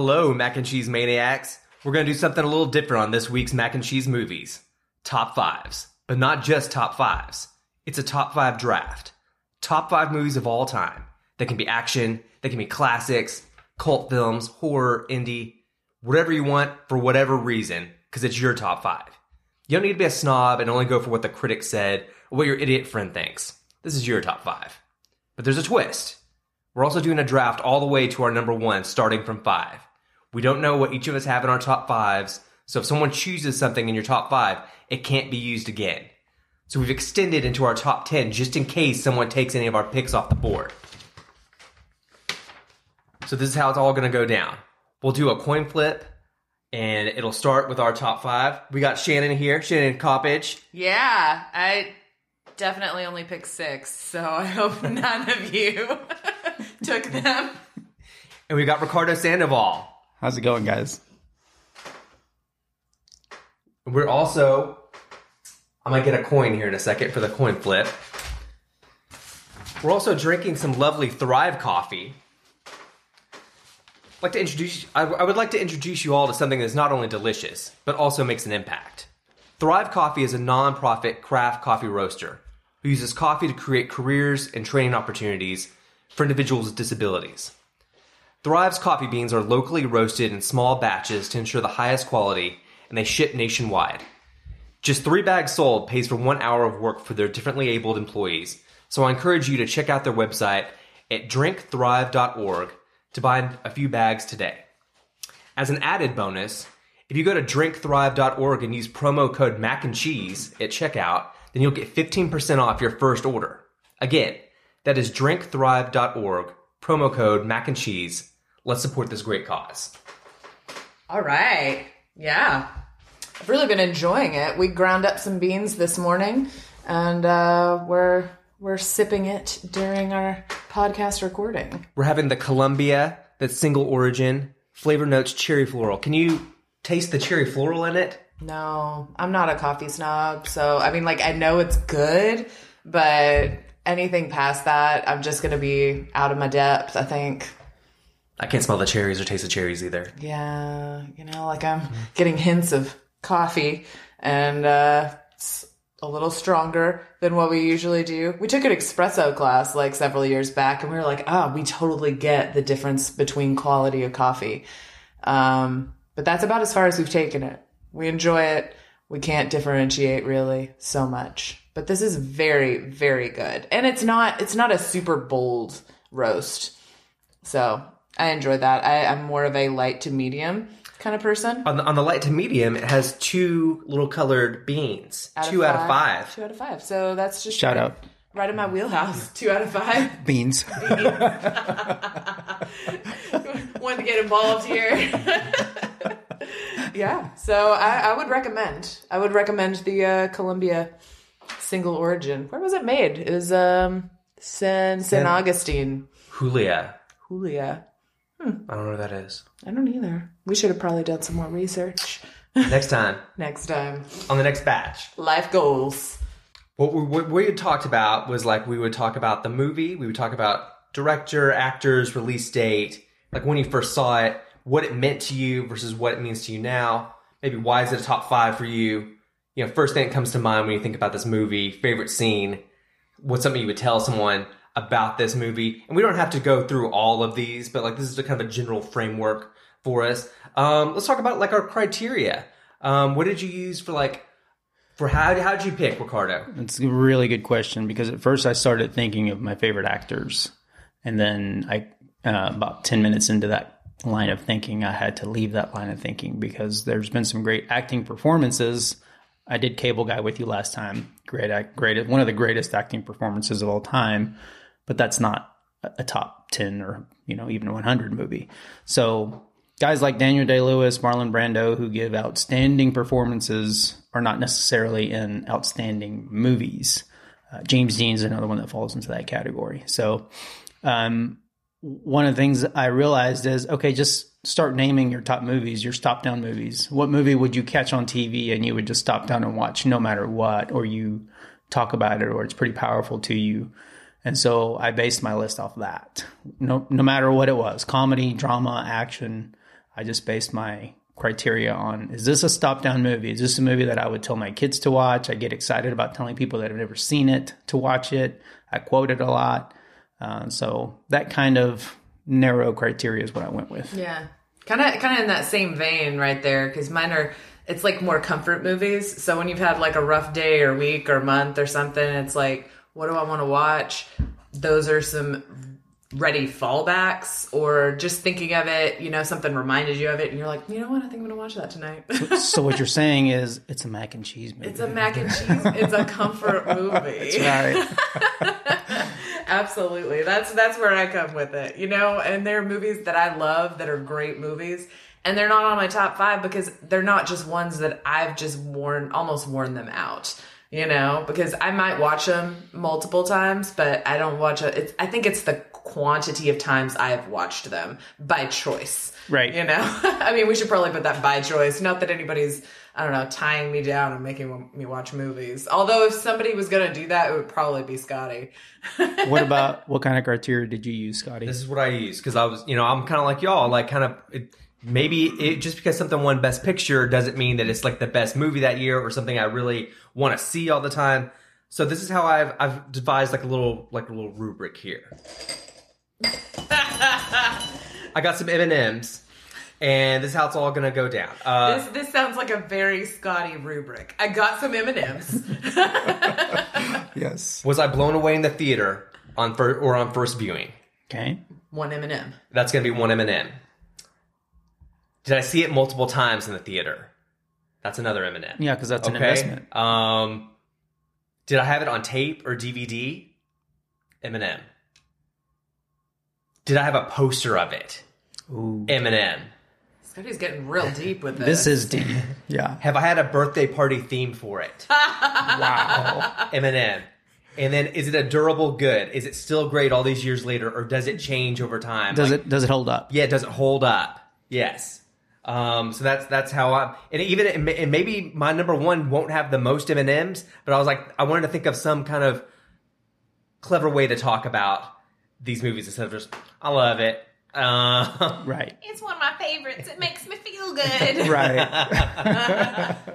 Hello, mac and cheese maniacs. We're going to do something a little different on this week's mac and cheese movies. Top fives, but not just top fives. It's a top five draft. Top five movies of all time. They can be action, they can be classics, cult films, horror, indie, whatever you want for whatever reason, because it's your top five. You don't need to be a snob and only go for what the critics said or what your idiot friend thinks. This is your top five. But there's a twist. We're also doing a draft all the way to our number one, starting from five. We don't know what each of us have in our top fives, so if someone chooses something in your top five, it can't be used again. So we've extended into our top 10 just in case someone takes any of our picks off the board. So this is how it's all going to go down. We'll do a coin flip, and it'll start with our top five. We got Shannon here, Shannon Coppage. Yeah, I definitely only picked six, so I hope none of you took them. And we got Ricardo Sandoval. How's it going, guys? We're also, I might get a coin here in a second for the coin flip. We're also drinking some lovely Thrive coffee. I'd like to introduce, I, I would like to introduce you all to something that's not only delicious, but also makes an impact. Thrive Coffee is a non-profit craft coffee roaster who uses coffee to create careers and training opportunities for individuals with disabilities. Thrive's coffee beans are locally roasted in small batches to ensure the highest quality, and they ship nationwide. Just three bags sold pays for one hour of work for their differently abled employees, so I encourage you to check out their website at drinkthrive.org to buy a few bags today. As an added bonus, if you go to drinkthrive.org and use promo code mac and cheese at checkout, then you'll get 15% off your first order. Again, that is drinkthrive.org, promo code mac and cheese. Let's support this great cause. All right. Yeah. I've really been enjoying it. We ground up some beans this morning and uh, we're we're sipping it during our podcast recording. We're having the Colombia, that's single origin, flavor notes cherry floral. Can you taste the cherry floral in it? No, I'm not a coffee snob, so I mean like I know it's good, but anything past that, I'm just going to be out of my depth, I think. I can't smell the cherries or taste the cherries either. Yeah, you know, like I'm getting hints of coffee and uh, it's a little stronger than what we usually do. We took an espresso class like several years back and we were like, ah, we totally get the difference between quality of coffee. Um, but that's about as far as we've taken it. We enjoy it. We can't differentiate really so much. But this is very, very good. And it's not it's not a super bold roast. So I enjoy that. I, I'm more of a light to medium kind of person. On the, on the light to medium, it has two little colored beans. Out of two out of five. five. Two out of five. So that's just Shout right, out. right in my wheelhouse. Two out of five. Beans. Wanted to get involved here. yeah. So I, I would recommend. I would recommend the uh, Colombia single origin. Where was it made? It was um San San Augustine. Julia. Julia. Hmm. I don't know what that is. I don't either. We should have probably done some more research Next time, next time. on the next batch. Life goals. What we, what we had talked about was like we would talk about the movie, we would talk about director, actors, release date, like when you first saw it, what it meant to you versus what it means to you now. Maybe why is it a top five for you? You know, first thing that comes to mind when you think about this movie, favorite scene, what's something you would tell someone about this movie? And we don't have to go through all of these, but like this is a kind of a general framework for us. Um, let's talk about like our criteria. Um, what did you use for like for how how did you pick Ricardo? It's a really good question because at first I started thinking of my favorite actors, and then I uh, about ten minutes into that line of thinking, I had to leave that line of thinking because there's been some great acting performances. I did Cable Guy with you last time. Great, great, one of the greatest acting performances of all time, but that's not a top ten or you know even 100 movie. So guys like Daniel Day Lewis, Marlon Brando, who give outstanding performances, are not necessarily in outstanding movies. Uh, James Dean is another one that falls into that category. So, um, one of the things I realized is okay, just start naming your top movies, your stop down movies. What movie would you catch on TV and you would just stop down and watch no matter what, or you talk about it, or it's pretty powerful to you? And so I based my list off that. No, no matter what it was comedy, drama, action. I just based my criteria on is this a stop down movie? Is this a movie that I would tell my kids to watch? I get excited about telling people that have never seen it to watch it. I quote it a lot. Uh, so that kind of narrow criteria is what I went with. Yeah. Kind of kind of in that same vein right there cuz mine are it's like more comfort movies. So when you've had like a rough day or week or month or something, it's like what do I want to watch? Those are some ready fallbacks or just thinking of it, you know, something reminded you of it and you're like, "You know what? I think I'm going to watch that tonight." so what you're saying is it's a mac and cheese movie. it's a mac and cheese. It's a comfort movie. That's right. Absolutely. That's that's where I come with it. You know, and there are movies that I love that are great movies. And they're not on my top five because they're not just ones that I've just worn almost worn them out. You know, because I might watch them multiple times, but I don't watch it. It's, I think it's the quantity of times I have watched them by choice. Right. You know, I mean, we should probably put that by choice. Not that anybody's, I don't know, tying me down and making me watch movies. Although if somebody was going to do that, it would probably be Scotty. what about what kind of criteria did you use, Scotty? This is what I use because I was, you know, I'm kind of like y'all, like kind of. It, maybe it just because something won Best Picture doesn't mean that it's like the best movie that year or something I really want to see all the time. So this is how I've I've devised like a little like a little rubric here. I got some M and M's, and this is how it's all gonna go down. Uh, This this sounds like a very Scotty rubric. I got some M and M's. yes. was I blown away in the theater on fir- or on first viewing? Okay. One M and M. That's gonna be one M and M. Did I see it multiple times in the theater? That's another M and M. Yeah, because that's an investment. Um, did I have it on tape or DVD? M and M. Did I have a poster of it? Ooh. M and M. Scotty's getting real deep with this. This is deep. Yeah. Have I had a birthday party theme for it? Wow. M and M. And then, is it a durable good? Is it still great all these years later, or does it change over time? Does Like, it does it hold up? Yeah, does it hold up? Yes. Um, so that's that's how I and even and maybe my number one won't have the most M and M's, but I was like I wanted to think of some kind of clever way to talk about these movies instead of just I love it. Uh, Right. It's one of my favorites. It makes me feel good. Right.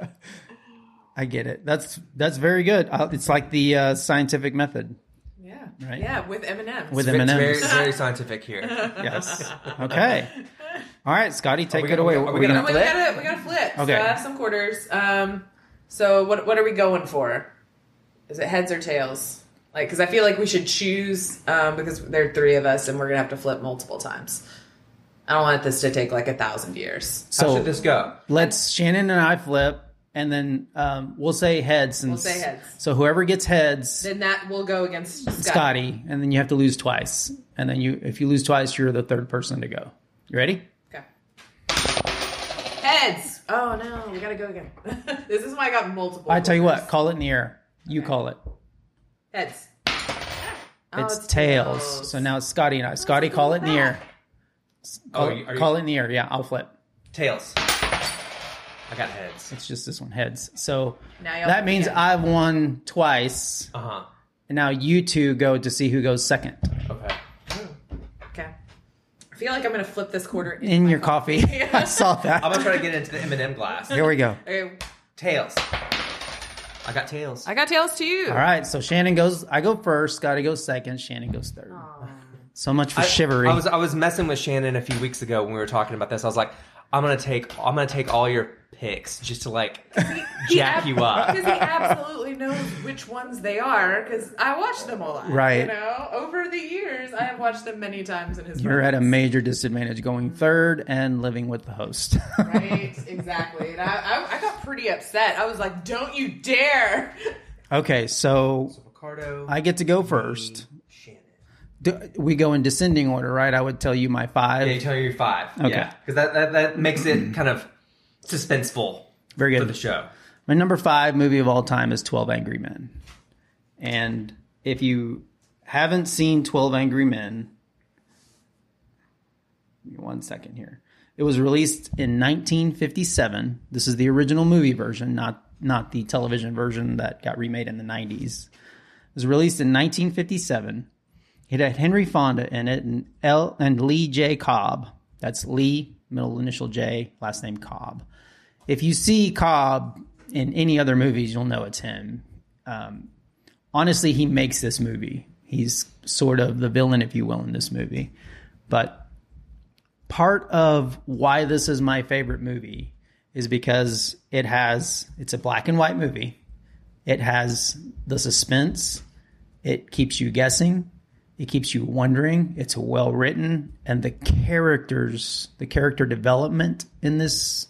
I get it. That's that's very good. Uh, It's like the uh, scientific method. Yeah. Right. Yeah, with M and M's. With M&Ms. very scientific here. Yes. Okay. All right, Scotty, take we it gonna- away. are we Are we gonna- gonna- we gotta we gotta flip. Okay. So I have some quarters. Um, so what what are we going for? Is it heads or tails? Like, because I feel like we should choose um, because there are three of us and we're gonna have to flip multiple times. I don't want this to take like a thousand years. How So should this go? let's Shannon and I flip, and then um, we'll say heads. Since, We'll say heads. So whoever gets heads, Then that will go against Scott. Scotty, and then you have to lose twice. And then you, if you lose twice, you're the third person to go. You ready? Okay. Heads. Oh no, we gotta go again. this is why I got multiple. I tell you what, call it in the air. You call it. Heads. Oh, It's, tails. So now it's Scotty and I. Scotty, call it in the air. Call, Oh, it, are you- call it in the air. Yeah, I'll flip. Tails. I got heads. It's just this one heads. So Now y'all that means begin. I've won twice, Uh huh. and now you two go to see who goes second Okay. Okay. I feel like I'm gonna flip this quarter in my your coffee. I saw that. I'm gonna try to get into the M and M glass. Here we go. Okay. Tails. I got tails. I got tails too. All right, so Shannon goes. I go first. Scotty goes second. Shannon goes third. So much for I- chivalry. I was I was messing with Shannon a few weeks ago when we were talking about this. I was like, I'm gonna take I'm gonna take all your picks just to like jack you up. Because he absolutely knows which ones they are. Because I watch them a lot. Right. You know, over the years, I have watched them many times in his. You're at a major disadvantage going third and living with the host. Right. Exactly. And I, I, I got pretty upset. I was like, "Don't you dare!" okay, so Ricardo. I get to go first. Do, we go in descending order, right? I would tell you my five. Yeah, you tell me your five. Okay. Yeah, because that, that that makes it kind of suspenseful Very good for the show. My number five movie of all time is 12 Angry Men. And if you haven't seen 12 Angry Men, give me one second here. It was released in 1957. This is the original movie version, not not the television version that got remade in the 90s. It was released in 1957. It had Henry Fonda in it and L and Lee J. Cobb. That's Lee middle initial J, last name Cobb. If you see Cobb in any other movies, you'll know it's him. Um, honestly, he makes this movie. He's sort of the villain, if you will, in this movie. But part of why this is my favorite movie is because it has it's a black and white movie. It has the suspense. It keeps you guessing. It keeps you wondering. It's well written, and the characters, the character development in this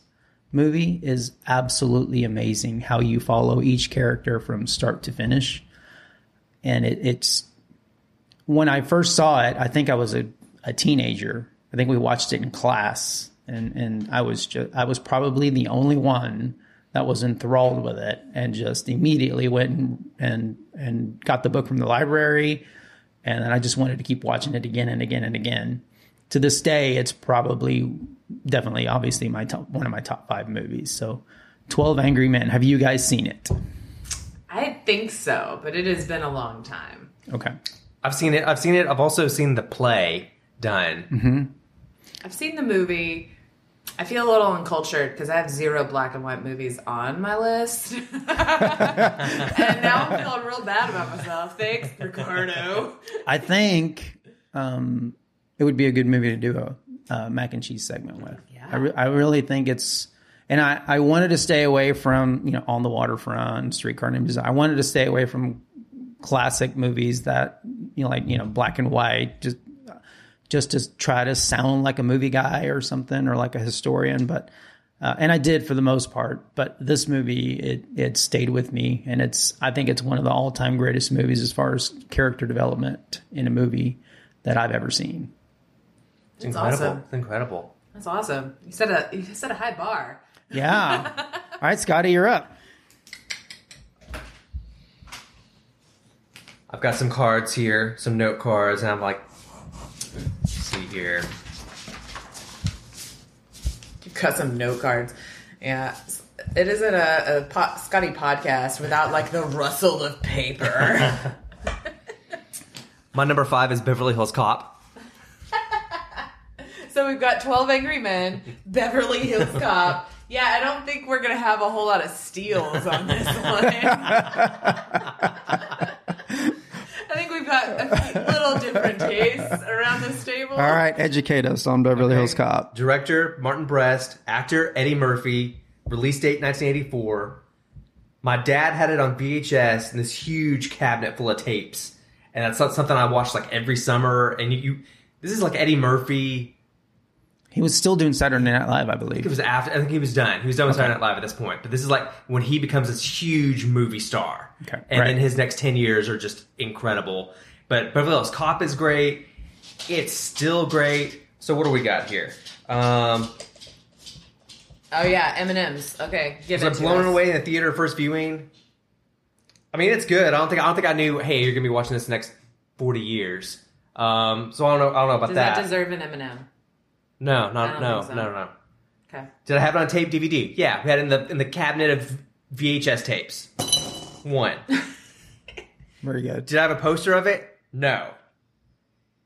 movie is absolutely amazing. How you follow each character from start to finish, and it, it's when I first saw it. I think I was a, a teenager. I think we watched it in class, and and I was just I was probably the only one that was enthralled with it, and just immediately went and and, and got the book from the library and then I just wanted to keep watching it again and again and again. To this day, it's probably definitely obviously my top one of my top five movies. So, Twelve Angry Men. Have you guys seen it? I think so, but it has been a long time. Okay. I've seen it. I've seen it. I've also seen the play done. Mm-hmm. I've seen the movie. I feel a little uncultured because I have zero black and white movies on my list. and now I'm feeling real bad about myself. Thanks, Ricardo. I think um, it would be a good movie to do a uh, mac and cheese segment with. Yeah. I, re- I really think it's, and I, I wanted to stay away from, you know, On the Waterfront, Streetcar Named Desire. I wanted to stay away from classic movies that, you know, like, you know, black and white, just, just to try to sound like a movie guy or something or like a historian. But, uh, and I did for the most part, but this movie, it, it stayed with me. And it's, I think it's one of the all time greatest movies as far as character development in a movie that I've ever seen. It's It's incredible. awesome. It's incredible. That's awesome. You set a you set a high bar. Yeah. All right, Scotty, you're up. I've got some cards here, some note cards, and I'm like, let's see here. You've got some note cards. Yeah. It isn't a, a po- Scotty podcast without like the rustle of paper. My number five is Beverly Hills Cop. so we've got 12 Angry Men, Beverly Hills Cop. Yeah, I don't think we're going to have a whole lot of steals on this one. I think we've got a little different tastes around this table. All right, educate us on Beverly Hills Cop. Director Martin Brest, actor Eddie Murphy, release date 1984. My dad had it on VHS in this huge cabinet full of tapes, and that's not something I watched like every summer. And you, you this is like Eddie Murphy. He was still doing Saturday Night Live, I believe. It believe. was after I think he was done. He was done with Saturday Night Live at this point. But this is like when he becomes this huge movie star, Okay, and right. then his next ten years are just incredible. But Beverly Hills Cop is great. It's still great. So what do we got here? Um, Oh yeah, M and M's. Okay, give Was it I blown us. away in the theater first viewing? I mean, it's good. I don't think I don't think I knew. Hey, you're gonna be watching this next forty years. Um, so I don't know. I don't know about Does that. that deserve an M and M? No, no, don't no, so. no, no, no. Okay. Did I have it on tape DVD? Yeah, we had it in the in the cabinet of VHS tapes. One. Very good. Did I have a poster of it? No.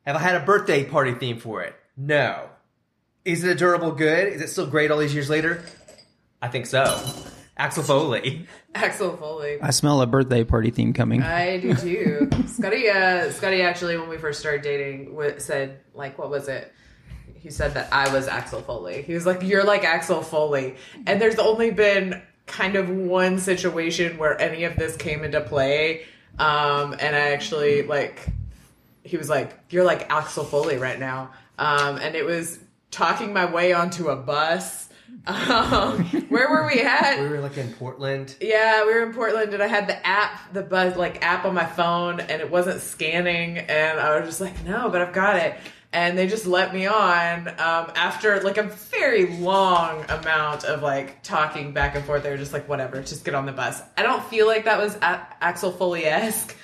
Have I had a birthday party theme for it? No. Is it a durable good? Is it still great all these years later? I think so. Axel Foley. Axel Foley. I smell a birthday party theme coming. I do too. Scotty, uh, Scotty actually, when we first started dating, w- said like, what was it? He said that I was Axel Foley. He was like, "You're like Axel Foley," and there's only been kind of one situation where any of this came into play, um, and I actually like, he was like, "You're like Axel Foley right now," um, and it was talking my way onto a bus. Um, where were we at? We were like in Portland. Yeah, we were in Portland and I had the app, the buzz like app on my phone and it wasn't scanning and I was just like, no, but I've got it. And they just let me on um, after like a very long amount of like talking back and forth. They were just like, whatever, just get on the bus. I don't feel like that was a- Axel Foley esque.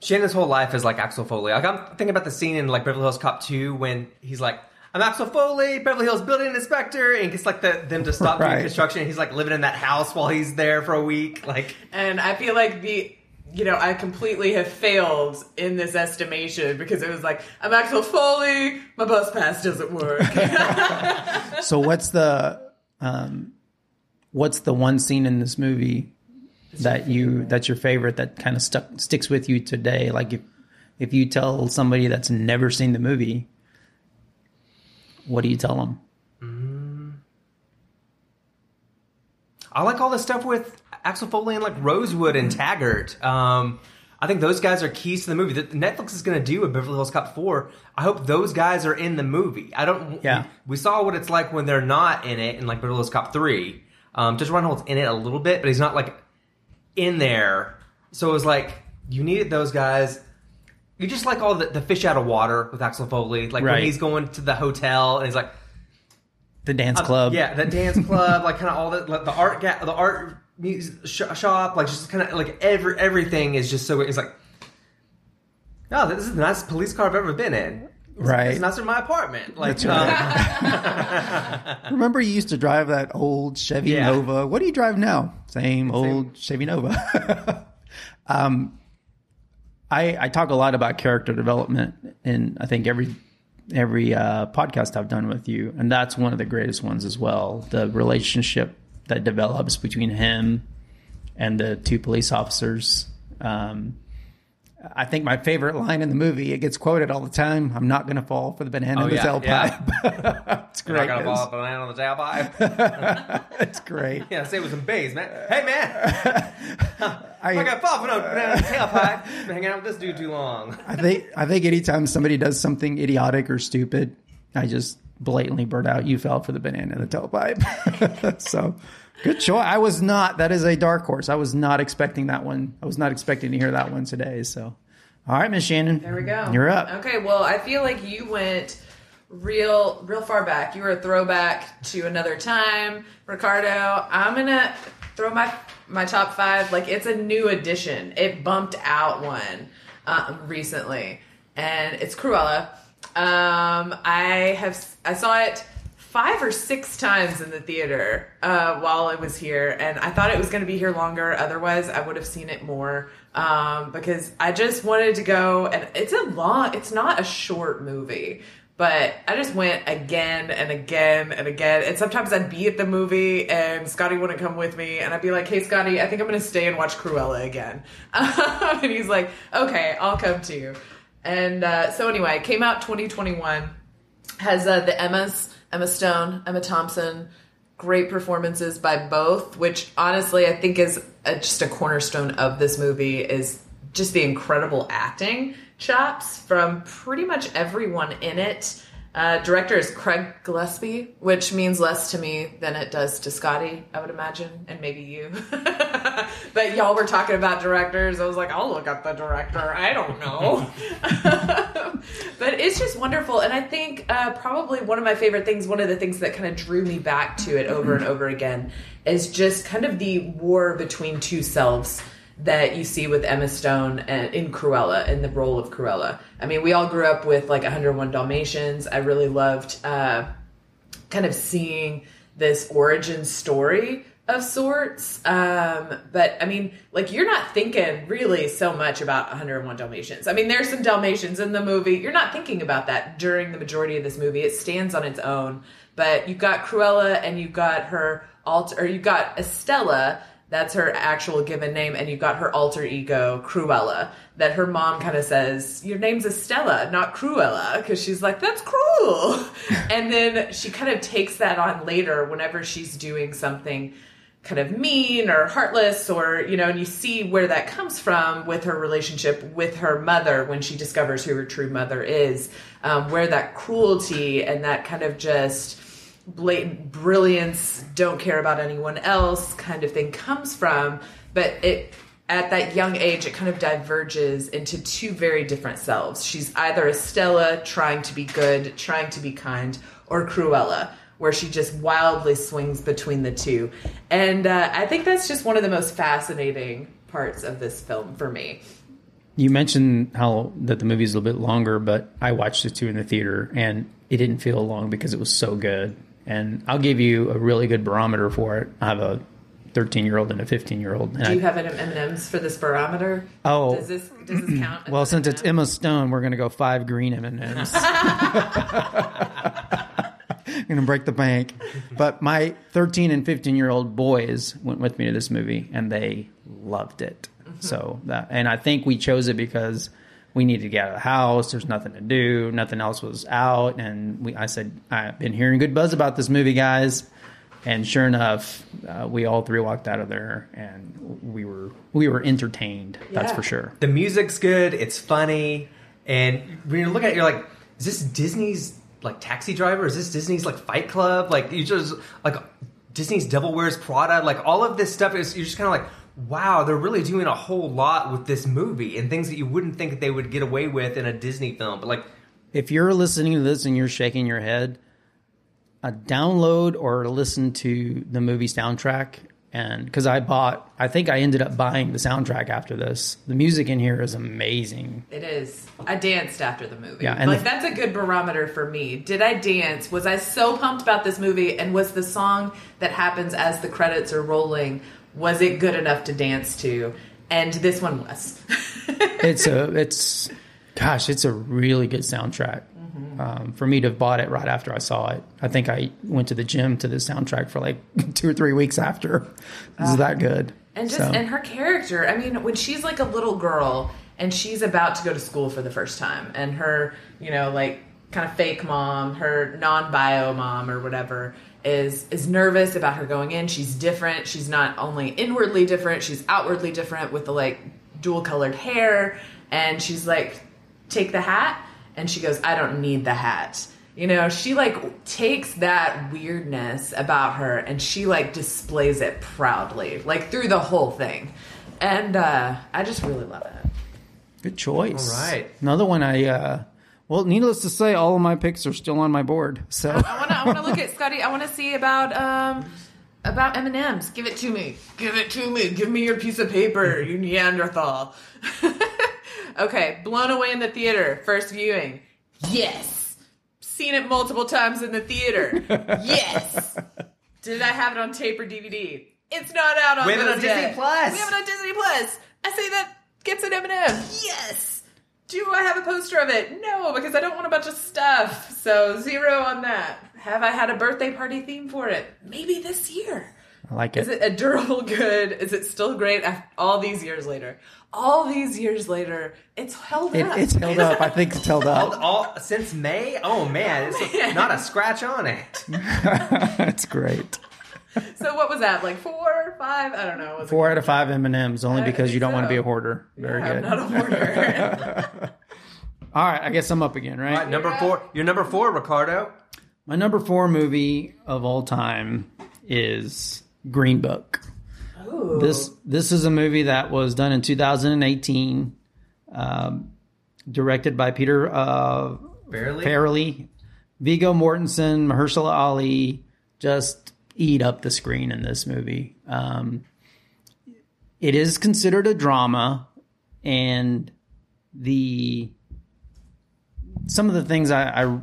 Shannon's whole life is like Axel Foley. Like I'm thinking about the scene in like Beverly Hills Cop 2 when he's like, I'm Axel Foley, Beverly Hills building inspector, and he gets like the, them to stop doing construction. And he's like living in that house while he's there for a week. Like And I feel like the you know, I completely have failed in this estimation because it was like, I'm Axel Foley, my bus pass doesn't work. So what's the um, what's the one scene in this movie that you that's your favorite that kind of stuck sticks with you today? Like if if you tell somebody that's never seen the movie, what do you tell them? I like all the stuff with Axel Foley and like Rosewood and Taggart. Um, I think those guys are keys to the movie. That Netflix is going to do a Beverly Hills Cop 4. I hope those guys are in the movie. I don't. Yeah. We, we saw what it's like when they're not in it in like Beverly Hills Cop 3. Um, Judge Reinhold's in it a little bit, but he's not like in there. So it was like you needed those guys. You just like all the, the fish out of water with Axel Foley, like when he's going to the hotel and he's like, The dance club. Uh, yeah, the dance club, like kind of all the like the art ga- the art mus- sh- shop, like just kind of like every everything is just so. It's like, oh, this is the nicest police car I've ever been in. It's, Right. it's nicer than my apartment. Like, That's right. um, Remember you used to drive that old Chevy Yeah. Nova. What do you drive now? Same old Chevy Nova. um, I I talk a lot about character development, and I think every every uh, podcast I've done with you, and that's one of the greatest ones as well. The relationship that develops between him and the two police officers. Um, I think my favorite line in the movie, it gets quoted all the time. I'm not going to fall for the banana Oh, in the yeah, tailpipe. it's you're not great. gonna It's- fall up banana on the tailpipe. it's great. yeah, say it with some bass, man. Hey, man, I, I'm not gonna fall for no banana on the tailpipe. Been hanging out with this dude too long. I think I think anytime somebody does something idiotic or stupid, I just blatantly blurt out, "You fell for the banana in the tailpipe." so, good choice. I was not. That is a dark horse. I was not expecting that one. I was not expecting to hear that one today. So, all right, Miss Shannon. There we go. You're up. Okay, well, I feel like you went real, real far back. You were a throwback to another time, Ricardo. I'm gonna throw my my top five. Like it's a new addition. It bumped out one um, recently, and it's Cruella. Um, I have I saw it five or six times in the theater uh, while I was here, and I thought it was going to be here longer. Otherwise, I would have seen it more um, because I just wanted to go. And it's a long. It's not a short movie. But I just went again and again and again. And sometimes I'd be at the movie and Scotty wouldn't come with me. And I'd be like, hey, Scotty, I think I'm going to stay and watch Cruella again. and he's like, okay, I'll come too. And uh, so, anyway, came out 2021 has uh, the Emmas, Emma Stone, Emma Thompson, great performances by both, which honestly I think is a, just a cornerstone of this movie is just the incredible acting chops from pretty much everyone in it. Uh, director is Craig Gillespie, which means less to me than it does to Scotty, I would imagine, and maybe you. but y'all were talking about directors. I was like, I'll look up the director. I don't know. but it's just wonderful. And I think uh, probably one of my favorite things, one of the things that kind of drew me back to it over and over again, is just kind of the war between two selves that you see with Emma Stone and in Cruella in the role of Cruella. I mean, we all grew up with like 101 Dalmatians. I really loved uh, kind of seeing this origin story of sorts. Um, but I mean, like you're not thinking really so much about 101 Dalmatians. I mean, there's some Dalmatians in the movie. You're not thinking about that during the majority of this movie. It stands on its own. But you've got Cruella and you've got her alter, or you've got Estella. That's her actual given name, and you've got her alter ego, Cruella. That her mom kind of says, "Your name's Estella, not Cruella," because she's like, "That's cruel." and then she kind of takes that on later whenever she's doing something kind of mean or heartless or you know and you see where that comes from with her relationship with her mother when she discovers who her true mother is um, where that cruelty and that kind of just blatant brilliance don't care about anyone else kind of thing comes from but it at that young age it kind of diverges into two very different selves she's either estella trying to be good trying to be kind or cruella where she just wildly swings between the two. And uh, I think that's just one of the most fascinating parts of this film for me. You mentioned how that the movie's a little bit longer, but I watched it too in the theater, and it didn't feel long because it was so good. And I'll give you a really good barometer for it. I have a 13 year old and a 15 year old. Do you have M and M's for this barometer? Oh. does this does this count? Well, an since it's M&M? Emma Stone, we're gonna go five green M and M's. I'm Gonna break the bank. But my 13 and 15 year old boys went with me to this movie, and they loved it. So that, and I think we chose it because we needed to get out of the house. There's nothing to do. Nothing else was out, and we. I said I've been hearing good buzz about this movie, guys. And sure enough, uh, we all three walked out of there, and we were we were entertained. That's for sure. The music's good. It's funny, and when you look at it, you're like, is this Disney's like Taxi Driver? Is this Disney's like Fight Club? Like you just like Disney's Devil Wears Prada? Like all of this stuff is you're just kind of like, wow, they're really doing a whole lot with this movie and things that you wouldn't think that they would get away with in a Disney film. But like, if you're listening to this and you're shaking your head, uh, download or listen to the movie soundtrack. And because I bought, I think I ended up buying the soundtrack after this. The music in here is amazing. It is. I danced after the movie. Yeah, and like the- that's a good barometer for me. Did I dance? Was I so pumped about this movie? And was the song that happens as the credits are rolling? Was it good enough to dance to? And this one was. It's a, it's, gosh, it's a really good soundtrack. Um, for me to have bought it right after I saw it, I think I went to the gym to the soundtrack for like two or three weeks after. It's that good. And just So- and her character, I mean, when she's like a little girl and she's about to go to school for the first time, and her, you know, like kind of fake mom, her non-bio mom or whatever, is is nervous about her going in. She's different. She's not only inwardly different, she's outwardly different with the like dual colored hair, and she's like, take the hat, and she goes, I don't need the hat. You know, she like takes that weirdness about her and she like displays it proudly, like through the whole thing. And uh I just really love it. Good choice. All right. Another one I uh well, needless to say, all of my picks are still on my board. So I wanna I wanna look at Scotty, I wanna see about um about M and M's. Give it to me. Give it to me. Give me your piece of paper, you Neanderthal. okay, blown away in the theater, first viewing. Yes. Seen it multiple times in the theater. Yes. Did I have it on tape or DVD? It's not out on We have it on Thursday. Disney Plus. We have it on Disney Plus. I say that gets an M&M. Yes. Do I have a poster of it? No, because I don't want a bunch of stuff. So zero on that. Have I had a birthday party theme for it? Maybe this year. I like it. Is it a durable good? Is it still great af- all these years later? All these years later, it's held It- up. it's held up. I think it's held up. all since May, oh man, it's oh, not a scratch on it. It's great. so what was that? Like four, five? I don't know. Was Four out of five M and M's, only I because you don't want to be a hoarder. Very good. I'm good. not a hoarder. All right, I guess I'm up again, right? All right, number four. You're number four, Ricardo. My number four movie of all time is Green Book. This this is a movie that was done in 2018, um, directed by Peter uh, Barely. Farrelly, Viggo Mortensen, Mahershala Ali just eat up the screen in this movie. Um, it is considered a drama, and the some of the things I, I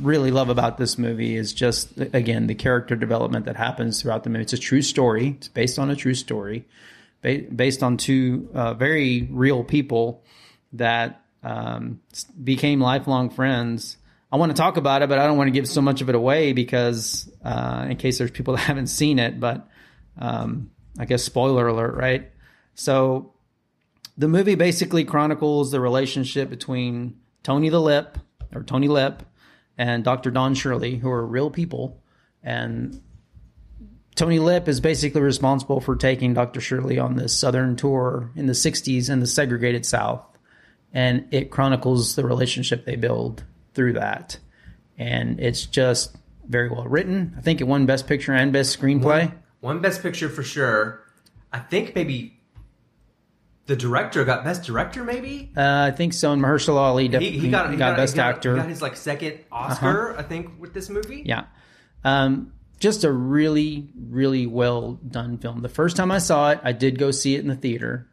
really love about this movie is just again the character development that happens throughout the movie. It's a true story. It's based on a true story, ba- based on two uh, very real people that um, became lifelong friends. I want to talk about it, but I don't want to give so much of it away because uh, in case there's people that haven't seen it. But um, I guess spoiler alert, right? So the movie basically chronicles the relationship between Tony the Lip or Tony Lip and Dr. Don Shirley, who are real people. And Tony Lip is basically responsible for taking Dr. Shirley on this southern tour in the 60s in the segregated South. And it chronicles the relationship they build through that. And it's just very well written. I think it won Best Picture and Best Screenplay. One best picture for sure. I think maybe the director got best director. Maybe Uh, I think so. And Mahershala Ali he, definitely he got, he got, Best he got- Actor. Uh-huh. He got his like second Oscar, I think, with this movie. Yeah. Um, just a really, really well done film. The first time I saw it, I did go see it in the theater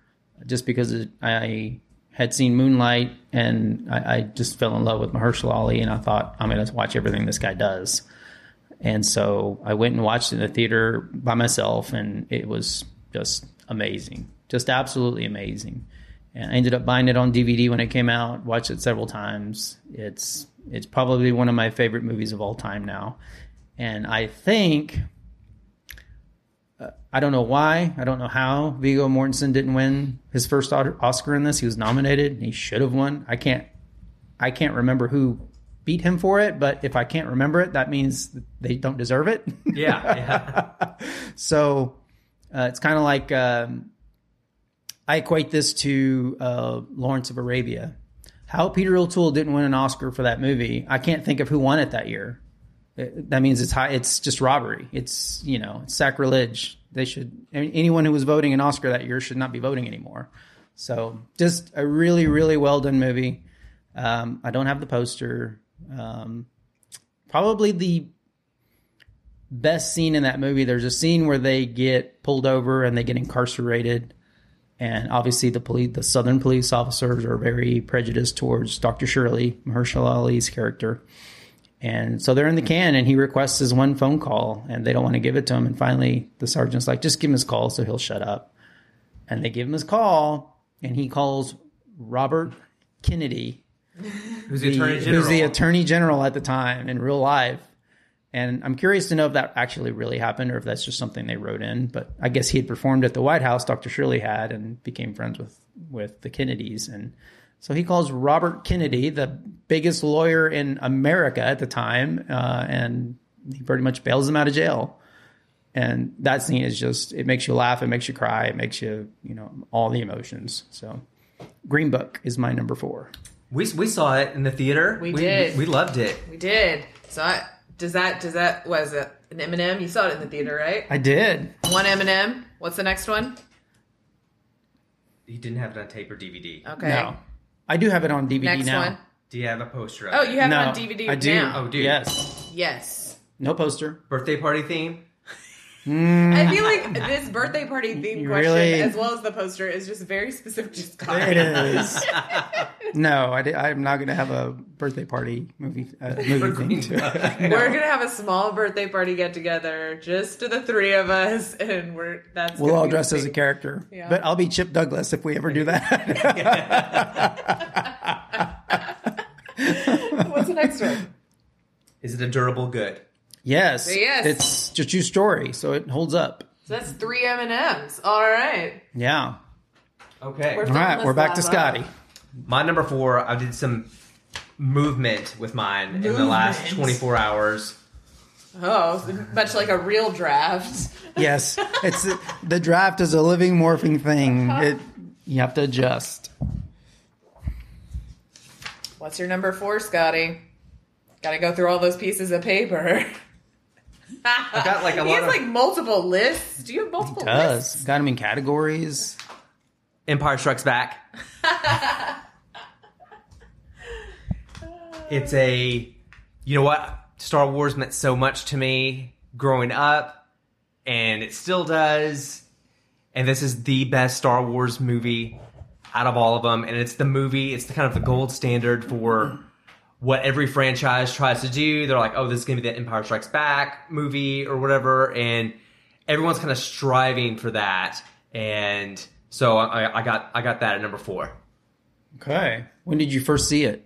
just because it, I had seen Moonlight and I, I just fell in love with Mahershala Ali and I thought, I'm going to watch everything this guy does. And so I went and watched it in the theater by myself, and it was just amazing, just absolutely amazing. And I ended up buying it on DVD when it came out. Watched it several times. It's it's probably one of my favorite movies of all time now, and I think uh, I don't know why, I don't know how Viggo Mortensen didn't win his first Oscar in this. He was nominated. He should have won. I can't I can't remember who beat him for it, but if I can't remember it, that means they don't deserve it. Yeah, yeah. So uh, it's kind of like um, I equate this to uh, Lawrence of Arabia. How Peter O'Toole didn't win an Oscar for that movie, I can't think of who won it that year. That means it's high. It's just robbery. It's you know it's sacrilege. They should anyone who was voting an Oscar that year should not be voting anymore. So just a really really well done movie. Um, I don't have the poster. Um, probably the best scene in that movie. There's a scene where they get pulled over and they get incarcerated, and obviously the police, the Southern police officers, are very prejudiced towards Dr. Shirley, Mahershala Ali's character. And so they're in the can, and he requests his one phone call, and they don't want to give it to him. And finally, the sergeant's like, "Just give him his call, so he'll shut up." And they give him his call, and he calls Robert Kennedy, Who's the attorney general? who's the attorney general at the time in real life. And I'm curious to know if that actually really happened or if that's just something they wrote in. But I guess he had performed at the White House, Dr. Shirley had, and became friends with, with the Kennedys. And so he calls Robert Kennedy, the biggest lawyer in America at the time, uh, and he pretty much bails him out of jail. And that scene is just, it makes you laugh, it makes you cry, it makes you, you know, all the emotions. So Green Book is my number four. we we saw it in the theater. We did. We, loved it. We did. So I, does that does that was it an M&M? You saw it in the theater, right? I did. One M&M. What's the next one? He didn't have it on tape or DVD. Okay. No. I do have it on DVD Next now. one. Do you have a poster? Of Oh, it? you have no, it on DVD I do. now. Oh, dude. Yes. Yes. No poster. birthday party theme. I feel like this birthday party theme question, really- as well as the poster, is just very specific to Scott. It is. no, I am not going to have a birthday party movie uh, movie thing to it. We're gonna have a small birthday party get together, just to the three of us, and we're that's. We'll all dress as a character. Yeah. But I'll be Chip Douglas if we ever do that. What's the next one? Is it a durable good? Yes. Yes. It's just true story, so it holds up. So that's three M and M's. All right. Yeah. Okay. We're- All right, we're back to laugh out. Scotty. My number four, I did some movement with mine in the last 24 hours. Oh, much like a real draft. Yes. It's the draft is a living morphing thing. Uh-huh. It you have to adjust. What's your number four, Scotty? Got to go through all those pieces of paper. I got like a he lot has of like multiple lists. Do you have multiple lists? Does. Got him in categories. Empire Strikes Back. it's a, you know what? Star Wars meant so much to me growing up, and it still does. And this is the best Star Wars movie out of all of them. And it's the movie, it's the kind of the gold standard for what every franchise tries to do. They're like, oh, this is going to be the Empire Strikes Back movie or whatever. And everyone's kind of striving for that. And so I, I got I got that at number four. Okay. When did you first see it?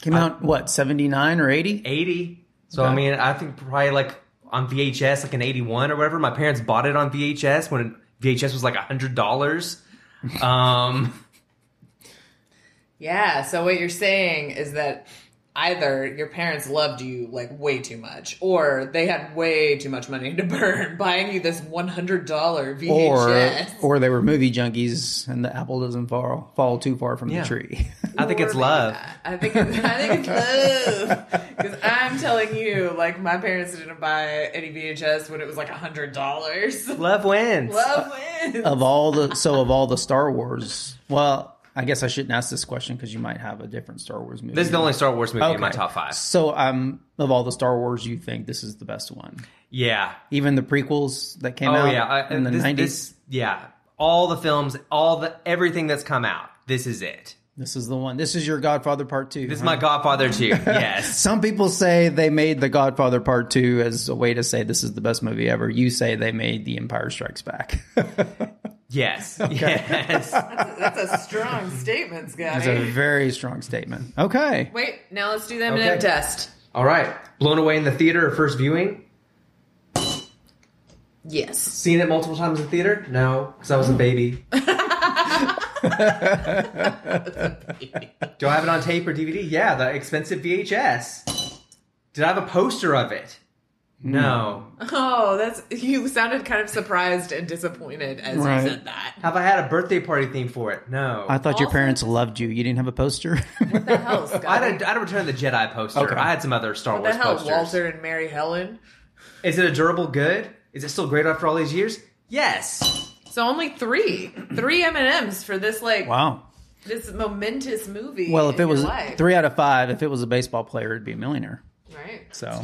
Came out what, 79 or 80? 80. So I mean, I think probably like on VHS, like in 81 or whatever. My parents bought it on VHS when VHS was like a hundred dollars. Um, Yeah. So what you're saying is that either your parents loved you like way too much, or they had way too much money to burn buying you this one hundred dollar VHS. or or they were movie junkies and the apple doesn't fall fall too far from Yeah. the tree. I think it's Or maybe love. I think it's, I think it's love because I'm telling you, like my parents didn't buy any VHS when it was like hundred dollars. Love wins. Love wins. of all the so of all the Star Wars, well, I guess I shouldn't ask this question because you might have a different Star Wars movie. This is the only Star Wars movie in my top five. So, um, of all the Star Wars, you think this is the best one? Yeah. Even the prequels that came Oh out yeah. I, in the this, nineties. this- yeah. All the films, all the everything that's come out. This is it. This is the one. This is your Godfather Part Two. This is my Godfather too. Yes. Some people say they made The Godfather Part Two as a way to say this is the best movie ever. You say they made The Empire Strikes Back. Yes. Yes. That's a strong statement, That's Scotty. a very strong statement. Okay. Wait, now let's do the M&M Okay. test. All right. Blown away in the theater or first viewing? Yes. Seen it multiple times in theater? No, because I was a baby. Do I have it on tape or DVD? Yeah, the expensive VHS. Did I have a poster of it? No. Oh, that's you sounded kind of surprised and disappointed as Right. you said that. Have I had a birthday party theme for it? No. I thought your parents loved you. You didn't have a poster? What the hell, Scotty? I had, a, I had a Return of the Jedi poster. Okay. I had some other Star what the Wars hell, posters. Walter and Mary Helen? Is it a durable good? Is it still great after all these years? Yes. So only three, three M and M's for this like wow. this momentous movie. Well, if in it your was life. three out of five, if it was a baseball player, it'd be a millionaire. Right? So-.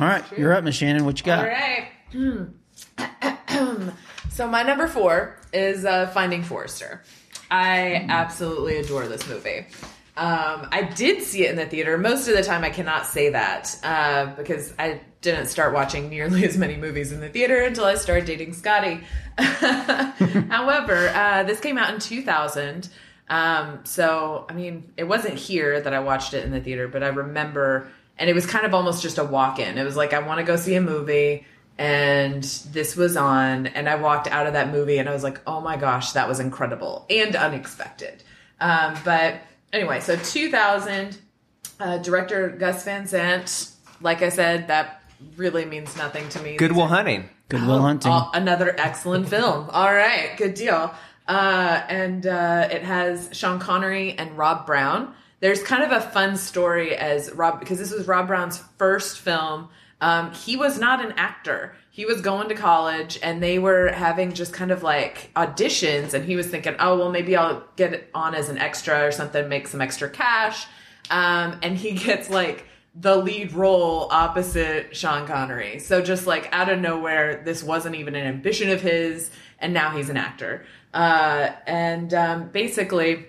All right, you're up, Miss Shannon. What you got? All right. so my number four is uh, Finding Forrester. I absolutely adore this movie. Um, I did see it in the theater. Most of the time, I cannot say that uh, because I didn't start watching nearly as many movies in the theater until I started dating Scotty. However, uh, this came out in 2000. Um, so, I mean, it wasn't here that I watched it in the theater, but I remember, and it was kind of almost just a walk in. It was like, I want to go see a movie, and this was on, and I walked out of that movie and I was like, oh my gosh, that was incredible and unexpected. Um, but anyway, so 2000, uh, director Gus Van Sant, like I said, that really means nothing to me. Goodwill Hunting. Goodwill Hunting. Oh, another excellent film. All right, good deal. Uh, and uh, it has Sean Connery and Rob Brown. There's kind of a fun story as Rob because this was Rob Brown's first film. Um, he was not an actor. He was going to college, and they were having just kind of like auditions. And he was thinking, "Oh, well, maybe I'll get on as an extra or something, make some extra cash." Um, and he gets like the lead role opposite Sean Connery. So just like out of nowhere, this wasn't even an ambition of his, and now he's an actor. Uh, and um, basically,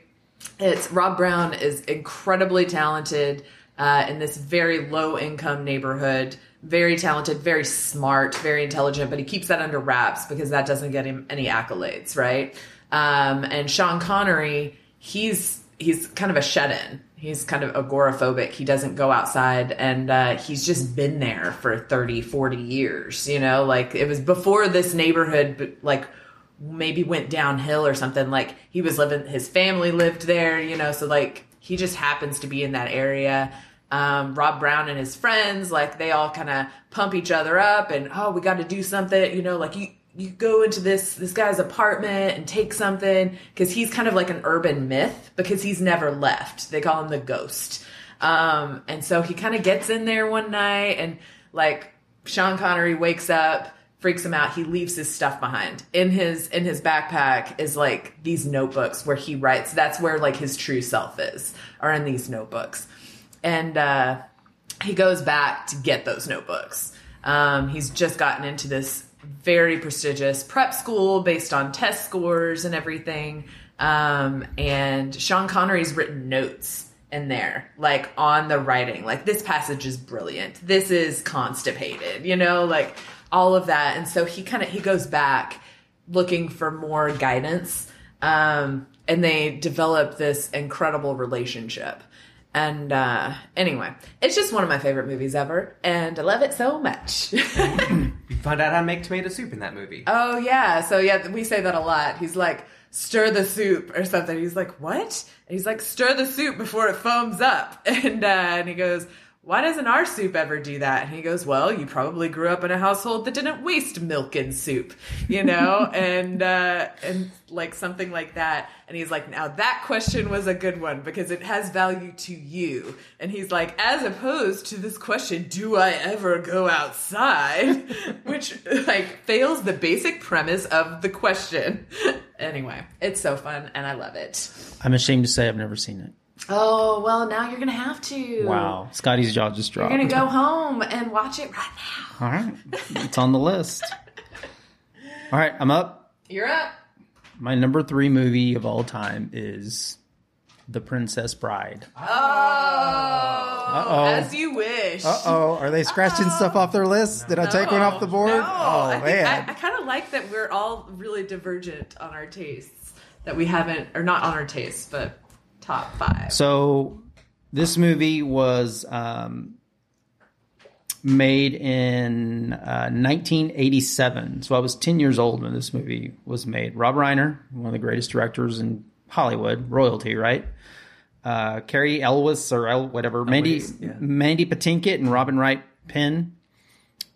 it's Rob Brown is incredibly talented uh, in this very low income neighborhood. Very talented, very smart, very intelligent, but he keeps that under wraps because that doesn't get him any accolades, right? Um, and Sean Connery, he's he's kind of a shut in. He's kind of agoraphobic. He doesn't go outside and uh, he's just been there for 30, 40 years, you know, like it was before this neighborhood, like maybe went downhill or something. Like he was living, his family lived there, you know, so like he just happens to be in that area. Um, Rob Brown and his friends, like they all kind of pump each other up and, oh, we got to do something, you know, like you, you go into this this guy's apartment and take something because he's kind of like an urban myth because he's never left. They call him the ghost. Um, and so he kind of gets in there one night and like Sean Connery wakes up, freaks him out. He leaves his stuff behind. In his in his backpack is like these notebooks where he writes. That's where like his true self is, are in these notebooks. And uh, he goes back to get those notebooks. Um, he's just gotten into this very prestigious prep school based on test scores and everything. Um, and Sean Connery's written notes in there, like on the writing. Like, this passage is brilliant. This is constipated, you know, like all of that. And so he kind of he goes back looking for more guidance. Um, and they develop this incredible relationship. And uh, anyway, it's just one of my favorite movies ever, and I love it so much. You find out how to make tomato soup in that movie. oh yeah, so yeah, we say that a lot. He's like, stir the soup or something. He's like, what? And he's like, stir the soup before it foams up. And uh, and he goes, why doesn't our soup ever do that? And he goes, well, you probably grew up in a household that didn't waste milk in soup, you know, and uh, and like something like that. And he's like, now that question was a good one because it has value to you. And he's like, as opposed to this question, do I ever go outside? Which like fails the basic premise of the question. anyway, it's so fun and I love it. I'm ashamed to say I've never seen it. Oh, well, now you're going to have to. Wow. Scotty's jaw just dropped. You're going to go home and watch it right now. All right. It's on the list. All right. I'm up. You're up. My number three movie of all time is The Princess Bride. Oh, as you wish. Uh oh, are they scratching stuff off their list? Did I take one off the board? No, oh I, man. I, I kind of like that we're all really divergent on our tastes. That we haven't, or not on our tastes, but top five. So this movie was um, made in uh, 1987. So I was 10 years old when this movie was made. Rob Reiner, one of the greatest directors in Hollywood, royalty, right? Uh, Cary Elwes or El, whatever, Mandy yeah. Mandy Patinkin and Robin Wright Penn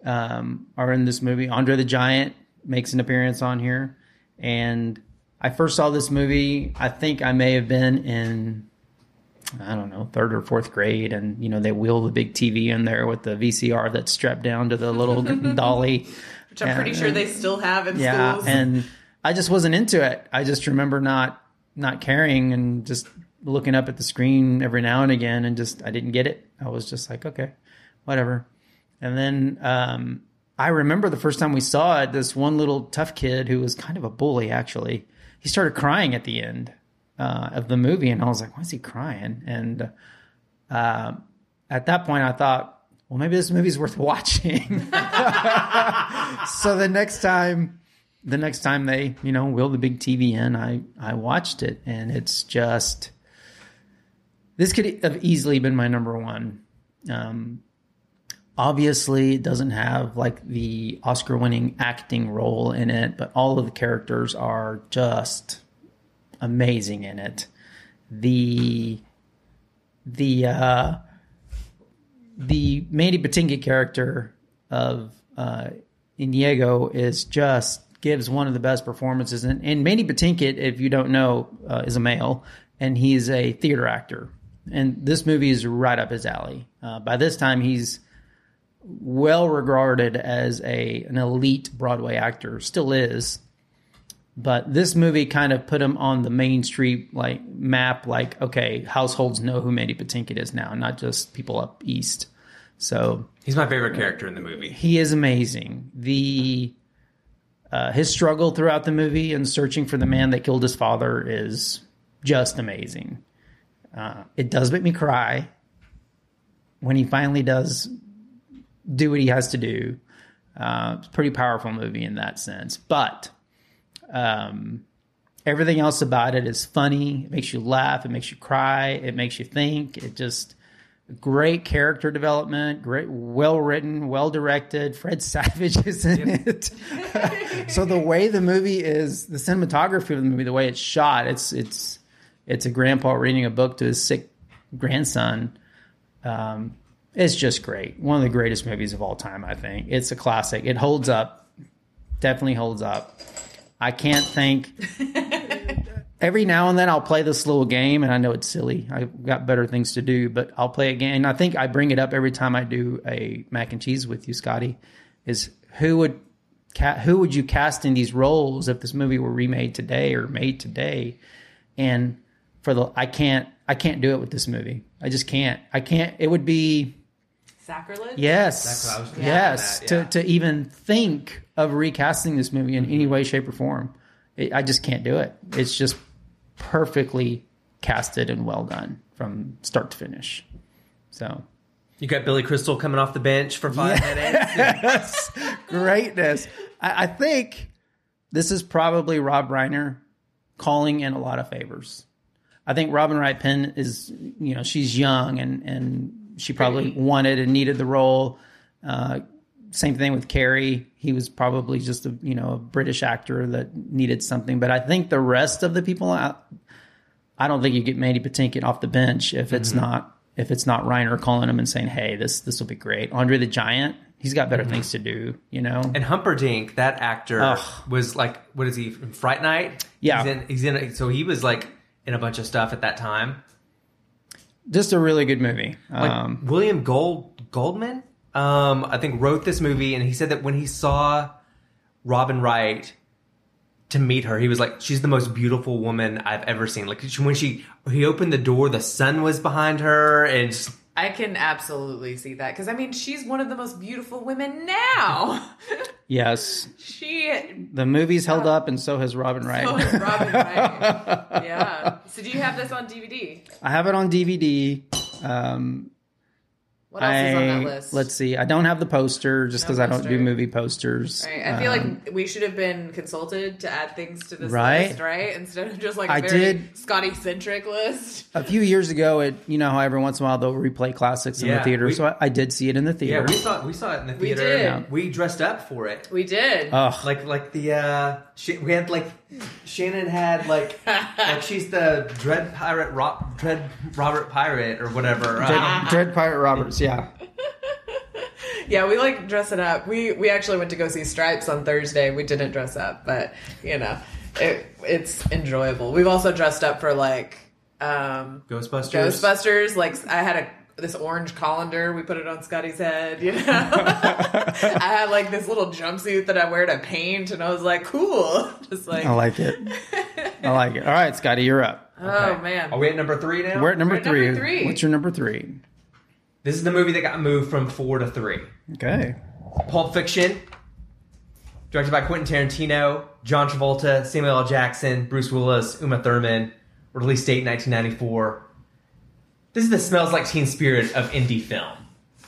um, are in this movie. Andre the Giant makes an appearance on here, and I first saw this movie. I think I may have been in I don't know, third or fourth grade, and you know they wheel the big TV in there with the VCR that's strapped down to the little dolly. Which I'm pretty And- sure they still have in Yeah, schools. and I just wasn't into it. I just remember not not caring and just looking up at the screen every now and again, and just I didn't get it. I was just like, okay, whatever. And then um, I remember the first time we saw it, this one little tough kid who was kind of a bully. Actually, he started crying at the end uh, of the movie, and I was like, why is he crying? And uh, at that point, I thought, well, maybe this movie's worth watching. so the next time the next time they you know wheel the big tv in i i watched it and it's just this could have easily been my number one um obviously it doesn't have like the oscar winning acting role in it but all of the characters are just amazing in it the the uh the Mandy Patinkin character of uh, is just gives one of the best performances. And, and Mandy Patinkin, if you don't know, uh, is a male, and he's a theater actor. And this movie is right up his alley. Uh, by this time, he's well regarded as a an elite Broadway actor, still is. But this movie kind of put him on the main street like map. Like, okay, households know who Mandy Patinkin is now, not just people up east. So He's my favorite character in the movie. he is amazing. The uh, his struggle throughout the movie and searching for the man that killed his father is just amazing. Uh, it does make me cry when he finally does do what he has to do. Uh, it's a pretty powerful movie in that sense, but um, everything else about it is funny. It makes you laugh. It makes you cry. It makes you think. It just great character development, great, well written, well directed. Fred Savage is in it. so the way the movie is, the cinematography of the movie, the way it's shot, it's it's it's a grandpa reading a book to his sick grandson. Um, it's just great. One of the greatest movies of all time, I think. It's a classic. It holds up. Definitely holds up. I can't think every now and then I'll play this little game, and I know it's silly. I've got better things to do, but I'll play a game. And I think I bring it up every time I do a mac and cheese with you, Scotty. Is who would ca- who would you cast in these roles if this movie were remade today or made today? And for the I can't I can't do it with this movie. I just can't. I can't. It would be Sacrilege? yes, That's what I was thinking yes. that, yeah. To to even think of recasting this movie in any way, shape, or form, it, I just can't do it. It's just perfectly casted and well done from start to finish. So You got Billy Crystal coming off the bench for five minutes. yes, greatness. I, I think this is probably Rob Reiner calling in a lot of favors. I think Robin Wright Penn is, you know, she's young and and she probably wanted and needed the role. Uh, same thing with Cary. He was probably just a you know a British actor that needed something. But I think the rest of the people, I, I don't think you get Mandy Patinkin off the bench if it's not if it's not Reiner calling him and saying, "Hey, this this will be great." Andre the Giant, he's got better things to do. You know, And Humperdinck, that actor, Ugh. was like, what is he Fright Night? Yeah. he's in, he's in. So he was like in a bunch of stuff at that time. Just a really good movie. Like Um, William Gold Goldman, um, I think wrote this movie, and he said that when he saw Robin Wright to meet her, he was like, "She's the most beautiful woman I've ever seen." Like when she he opened the door, the sun was behind her, and just, I can absolutely see that because I mean she's one of the most beautiful women now. yes, she The movie's held up, and so has Robin Wright. Oh, Robin Wright. Yeah. So do you have this on DVD? I have it on DVD. Um, What else is on that list? Let's see. I don't have the poster just No because I don't do movie posters. Right. I feel Um, like we should have been consulted to add things to this Right. list, right? Instead of just like a I very did- Scotty centric list. a few years ago, it you know how every once in a while they'll replay classics in Yeah, the theater. we- so I, I did see it in the theater. Yeah, we saw we saw it in the We theater. did. Yeah. We dressed up for it. We did. Ugh. Like like the uh Sh- we had like Shannon had like like she's the Dread Pirate Ro- Dread Robert Pirate or whatever. Dread, Uh, Dread Pirate Roberts, yeah. yeah, we like dressing up. We we actually went to go see Stripes on Thursday. We didn't dress up, but you know, it it's enjoyable. We've also dressed up for like um Ghostbusters. Ghostbusters. Like I had a this orange colander. We put it on Scotty's head. You know, I had like this little jumpsuit that I wear to paint, and I was like, cool. Just like, I like it. I like it. All right, Scotty, you're up. oh Okay. man, Are we at number three now? We're at number We're at number three. three. What's your number three? This is the movie that got moved from four to three. Okay. Pulp Fiction, directed by Quentin Tarantino, John Travolta, Samuel L. Jackson, Bruce Willis, Uma Thurman. Release date 1994. This is the smells like Teen Spirit of indie film.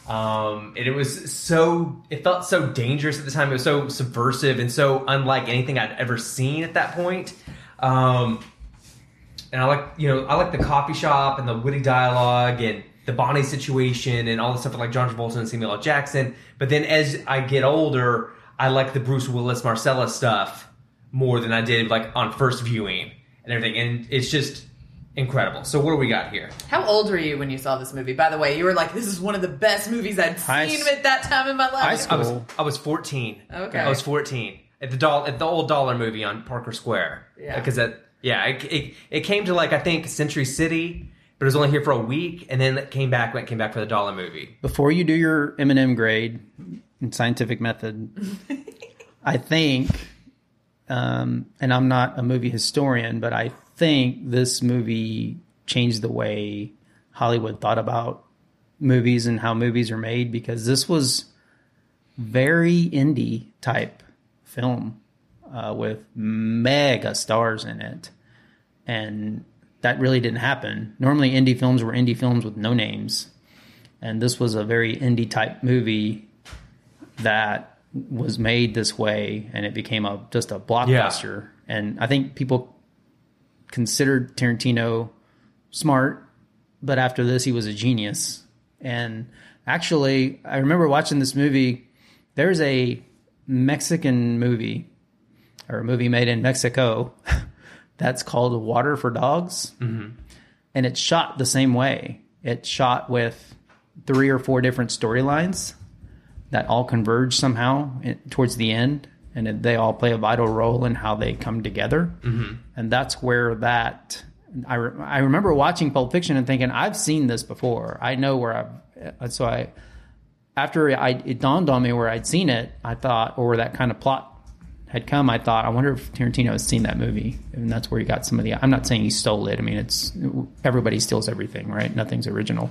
Um, and it was so it felt so dangerous at the time. It was so subversive and so unlike anything I'd ever seen at that point. Um, and I like you know I like the coffee shop and the witty dialogue and the Bonnie situation and all the stuff like John Travolta and Samuel L. Jackson. But then as I get older, I like the Bruce Willis Marcella stuff more than I did like on first viewing and everything. And it's just incredible. So what do we got here? how old were you when you saw this movie? By the way, you were like, this is one of the best movies I'd High seen s- at that time in my life. high school. I was I was 14. Okay. I was 14 at the doll at the old dollar movie on Parker Square. Yeah. Because that yeah it, it it came to like I think Century City, but it was only here for a week, and then it came back when it came back for the dollar movie. Before you do your M&M grade in scientific method, I think, um, and I'm not a movie historian, but I think this movie changed the way Hollywood thought about movies and how movies are made because this was very indie type film uh, with mega stars in it, and that really didn't happen. Normally, indie films were indie films with no names, and this was a very indie type movie that was made this way, and it became a just a blockbuster. And I think people considered Tarantino smart, but after this, he was a genius. And actually, I remember watching this movie. There's a Mexican movie or a movie made in Mexico that's called Water for Dogs. Mm-hmm. And it's shot the same way. It's shot with three or four different storylines that all converge somehow towards the end. And it- they all play a vital role in how they come together. And that's where that. I, re- I remember watching Pulp Fiction and thinking, I've seen this before. I know where I've. So I after I, it dawned on me where I'd seen it, I thought, or where that kind of plot had come, I thought, I wonder if Tarantino has seen that movie, and that's where he got some of the. I'm not saying he stole it. I mean, it's everybody steals everything, right? Nothing's original.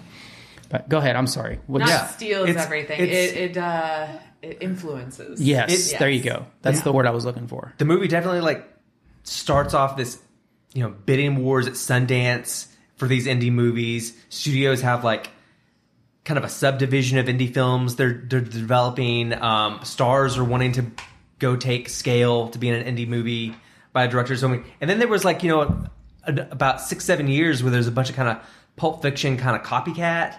But go ahead. I'm sorry. What, Not Yeah. steals It's- everything. it's- it it uh it influences. yes, It's- there you go. That's the word I was looking for. The movie definitely like starts off this you know bidding wars at Sundance for these indie movies. Studios have like kind of a subdivision of indie films they're they're developing. Um, stars are wanting to go take scale to be in an indie movie by a director. So, and then there was like you know a, about six seven years where there's a bunch of kind of Pulp Fiction kind of copycat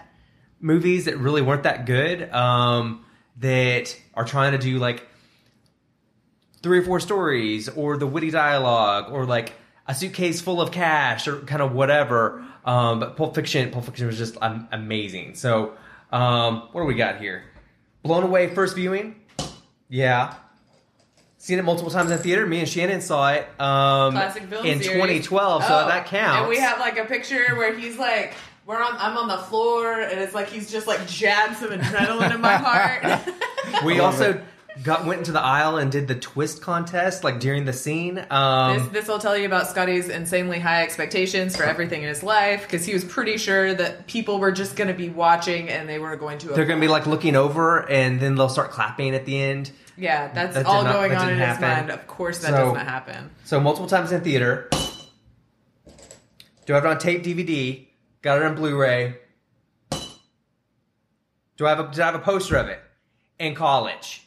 movies that really weren't that good. Um, that are trying to do like three or four stories or the witty dialogue or like a suitcase full of cash or kind of whatever. Um, but Pulp Fiction, Pulp Fiction was just um, amazing. So, um, what do we got here? Blown away first viewing. Yeah. Seen it multiple times in the theater. Me and Shannon saw it um, Classic film in series. 2012, so Oh, that counts. And we have like a picture where he's like, we're on. I'm on the floor, and it's like he's just like jabbed some adrenaline in my heart. we also got went into the aisle and did the twist contest like during the scene. Um, This, this will tell you about Scotty's insanely high expectations for everything in his life because he was pretty sure that people were just going to be watching and they were going to. they're going to be like looking over, and then they'll start clapping at the end. yeah, that's That all not- going that on in didn't his mind. Of course, that So- does not happen. So multiple times in theater. Do I have it on tape, DVD? Got it on Blu-ray. Do I have a, did I have a poster of it in college?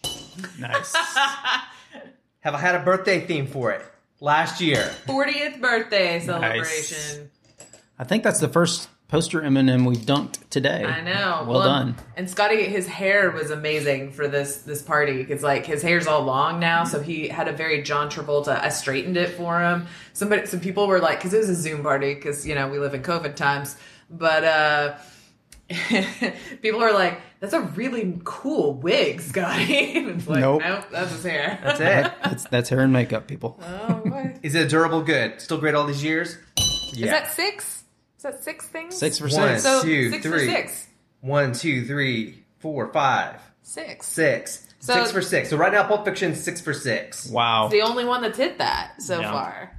Nice. Have I had a birthday theme for it last year? 40th birthday celebration. Nice. I think that's the first poster M and M we've dunked today. I know. Well, done. And Scotty, his hair was amazing for this this party because like his hair's all long now, so he had a very John Travolta. I straightened it for him. Somebody, some people were like, because it was a Zoom party, because you know we live in COVID times, but uh people are like, "That's a really cool wig, Scotty." and it's like, Nope. nope, that's his hair. That's it. That's, that's hair and makeup, people. oh, what? Is it a durable good? Still great all these years? Is that six? Is that six things? Six for One. six. So two, six three. for six. One, two, three, four, five, Six. six. So- six for six. So right now, Pulp Fiction six for six. Wow. The only one that's hit that so Yeah. far.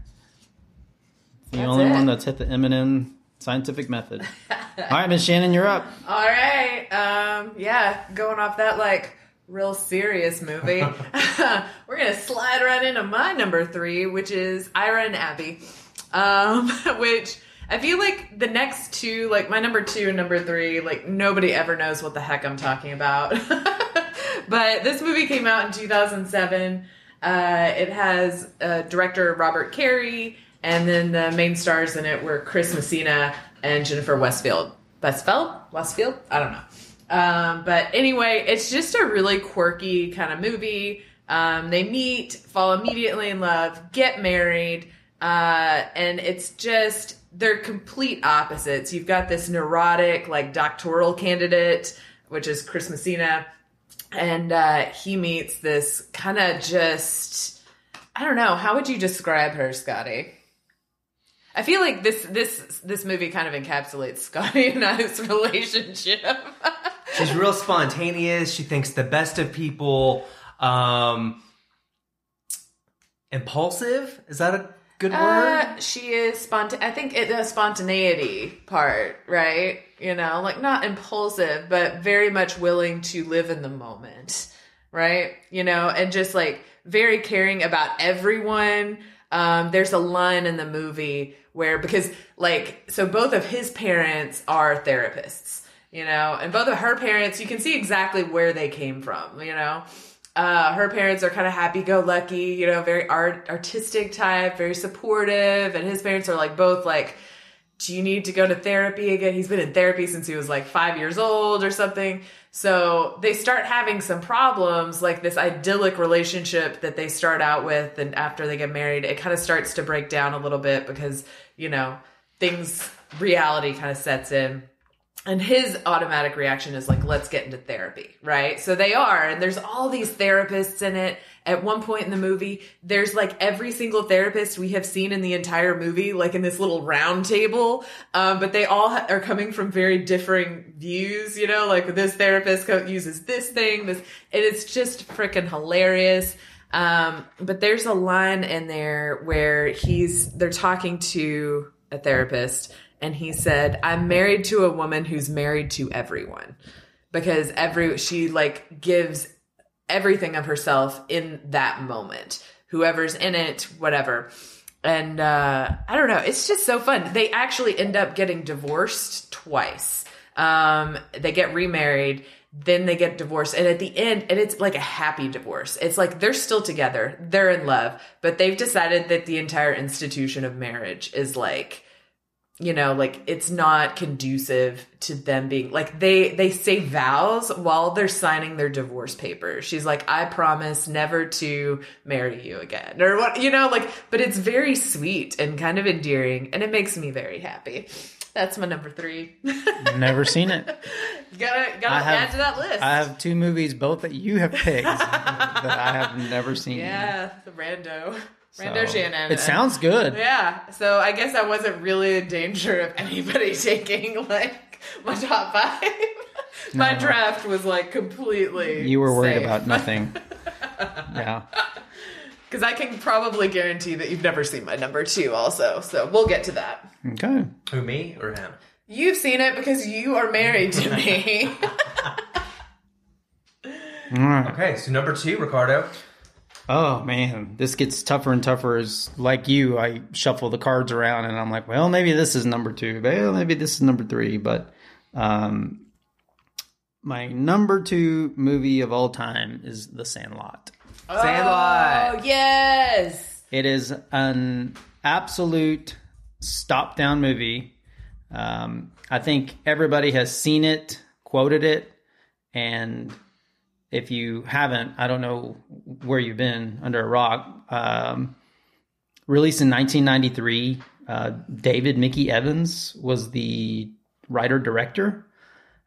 the that's only it. one that's hit the M and M scientific method. All right, Miss Shannon, you're up. All right. Um, yeah, going off that like real serious movie. We're gonna slide right into my number three, which is Ira and Abby. Um, which I feel like the next two, like my number two and number three, like nobody ever knows what the heck I'm talking about. but this movie came out in 2007. Uh, it has uh, director Robert Cary, and then the main stars in it were Chris Messina and Jennifer Westfield. Westfield? Westfield? I don't know. Um, but anyway, it's just a really quirky kind of movie. Um, they meet, fall immediately in love, get married, uh, and it's just they're complete opposites. You've got this neurotic, like doctoral candidate, which is Chris Messina, and uh, he meets this kind of just I don't know. How would you describe her, Scotty? I feel like this this this movie kind of encapsulates Scotty and I's relationship. She's real spontaneous. She thinks the best of people. Um, impulsive. Is that a good word? Uh, she is sponta- I think it the spontaneity part, right? You know, like not impulsive, but very much willing to live in the moment, right? You know, and just like very caring about everyone. Um, there's a line in the movie where because like so both of his parents are therapists, you know, and both of her parents, you can see exactly where they came from, you know uh, her parents are kind of happy-go-lucky, you know, very art artistic type, very supportive, and his parents are like both like, "Do you need to go to therapy again?" He's been in therapy since he was like five years old or something. So they start having some problems, like this idyllic relationship that they start out with, and after they get married, it kind of starts to break down a little bit because you know things, reality kind of sets in and his automatic reaction is like let's get into therapy right? So they are and there's all these therapists in it. At one point in the movie there's like every single therapist we have seen in the entire movie like in this little round table. Um, but they all ha- are coming from very differing views you know? Like this therapist co- uses this thing this and it's just freaking hilarious. Um, but there's a line in there where he's they're talking to a therapist and he said, "I'm married to a woman who's married to everyone because every she like gives everything of herself in that moment. Whoever's in it, whatever." And uh I don't know, it's just so fun. They actually end up getting divorced twice. Um they get remarried then they get divorced and at the end and it's like a happy divorce it's like they're still together they're in love but they've decided that the entire institution of marriage is like you know like it's not conducive to them being like they they say vows while they're signing their divorce papers she's like i promise never to marry you again or what you know like but it's very sweet and kind of endearing and it makes me very happy. That's my number three. Never seen it. gotta gotta I have- add to that list. I have two movies, both that you have picked, that I have never seen. yeah the rando So, rando shannon It sounds good. Yeah, so I guess I wasn't really in danger of anybody taking like my top five. my No. draft was like completely. You were worried safe. about nothing. yeah. Because I can probably guarantee that you've never seen my number two, also. So we'll get to that. Okay. Who, me or him? You've seen it because you are married to me. Okay, so number two, Ricardo. Oh man, this gets tougher and tougher. As like you, I shuffle the cards around and I'm like, well, maybe this is number two. Well, maybe this is number three. But um, my number two movie of all time is The Sandlot. Sandlot. oh, yes. It is an absolute stop down movie. Um, I think everybody has seen it, quoted it, and if you haven't, I don't know where you've been under a rock. Um, released in 1993, uh, David Mickey Evans was the writer director.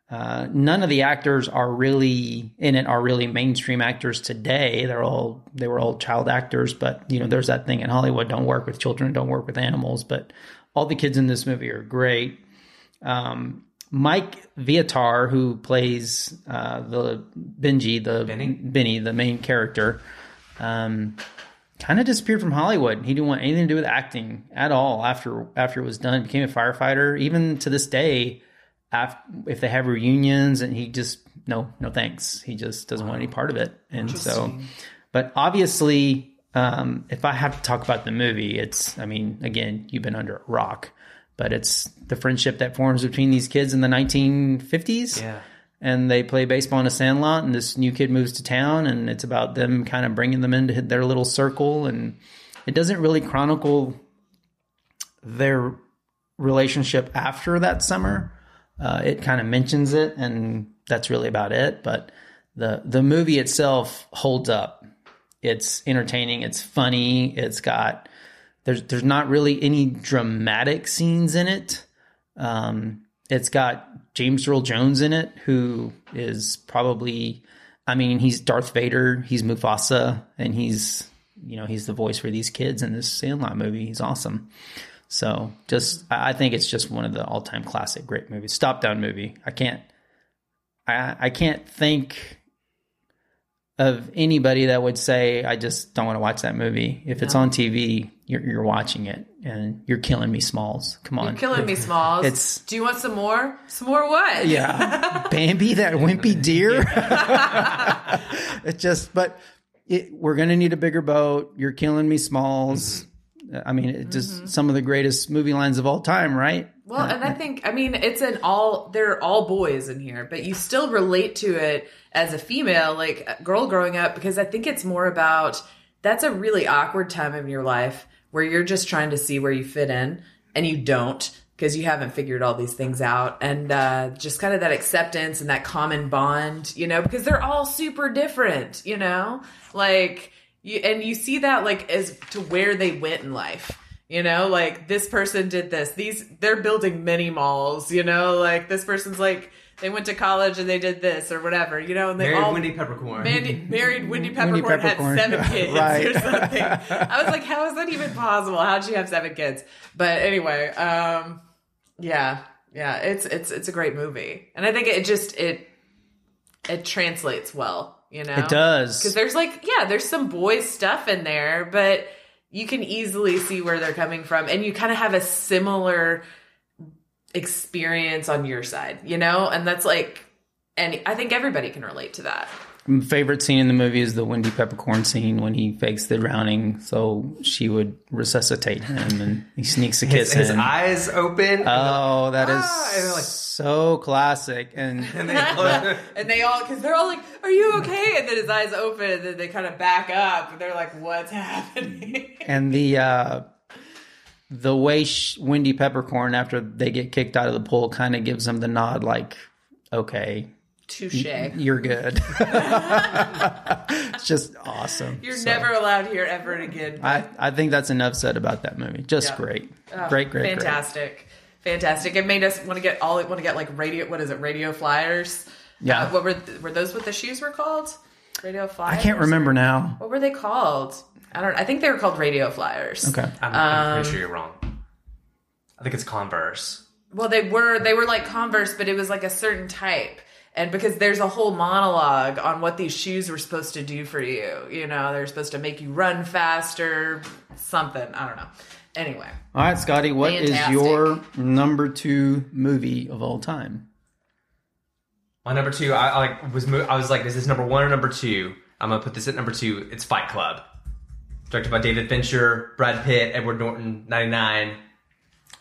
Uh, none of the actors are really in it are really mainstream actors today. They're all they were all child actors, but you know there's that thing in Hollywood: don't work with children, don't work with animals. But all the kids in this movie are great. Um, Mike Vitar, who plays uh, the Benji, the Benny? Benny, the main character, um, kind of disappeared from Hollywood. He didn't want anything to do with acting at all after after it was done. He became a firefighter. Even to this day, af if they have reunions, and he just no no thanks. He just doesn't want any part of it. And so, but obviously, um, if I have to talk about the movie, it's I mean, again, you've been under a rock, but it's the friendship that forms between these kids in the 1950s Yeah. and they play baseball in a sandlot and this new kid moves to town and it's about them kind of bringing them into their little circle and it doesn't really chronicle their relationship after that summer. Uh, it kind of mentions it and that's really about it but the the movie itself holds up. It's entertaining it's funny it's got there's there's not really any dramatic scenes in it um, it's got James Earl Jones in it, who is probably, I mean, he's Darth Vader, he's Mufasa, and he's, you know, he's the voice for these kids in this Sandlot movie. He's awesome. So just, I think it's just one of the all time classic great movies. Stop down movie. I can't, I, I can't think of anybody that would say, I just don't want to watch that movie. If it's on TV, you're, you're watching it and you're killing me, Smalls. Come on. You're killing me, Smalls. It's- Do you want some more? Some more what? Yeah, Bambi, that wimpy deer. it just, but it, we're gonna need a bigger boat. You're killing me, Smalls. Mm-hmm. I mean, it just some of the greatest movie lines of all time, right? Well, and I think I mean it's an all they're all boys in here, but you still relate to it as a female, like a girl growing up, because I think it's more about that's a really awkward time in your life where you're just trying to see where you fit in and you don't because you haven't figured all these things out and uh, just kind of that acceptance and that common bond you know because they're all super different you know like you and you see that like as to where they went in life you know like this person did this these they're building mini malls you know like this person's like they went to college and they did this or whatever you know and they Married all Wendy Peppercorn. Mandy, married Wendy Peppercorn, Peppercorn. had seven kids Right. or something. I was like, how is that even possible? How'd she have seven kids? But anyway, um, yeah, yeah, it's it's it's a great movie, and I think it just it it translates well. You know, It does. because there's like yeah, there's some boys stuff in there, but you can easily see where they're coming from, and you kind of have a similar experience on your side, you know, and that's like, and I think everybody can relate to that. My favorite scene in the movie is the Wendy Peppercorn scene when he fakes the drowning so she would resuscitate him and he sneaks a kiss his, his eyes open. Oh, that is Ah, and like- so classic. And and they close- and they all because they're all like are you okay and then his eyes open and then they kind of back up and they're like what's happening and the uh, the way sh- Wendy Peppercorn after they get kicked out of the pool kind of gives them the nod, like, okay, touche you're good. it's just awesome. you're So, never allowed here ever again I I think that's enough said about that movie. Just Yeah. great, Oh, great, great, fantastic fantastic it made us want to get all want to get like radio what is it radio flyers Yeah. Uh, what were were those what the shoes were called radio flyers I can't remember now. what were they called i don't i think they were called radio flyers Okay. I'm, I'm pretty sure you're wrong. I think it's Converse. Well, they were they were like Converse, but it was like a certain type, And because there's a whole monologue on what these shoes were supposed to do for you. You know, they're supposed to make you run faster, something. I don't know. Anyway, All right, Scotty, what is Fantastic. your number two movie of all time? My number two, I, I like was mo- I was like, is this number one or number two? I'm gonna put this at number two. It's Fight Club, directed by David Fincher, Brad Pitt, Edward Norton, '99.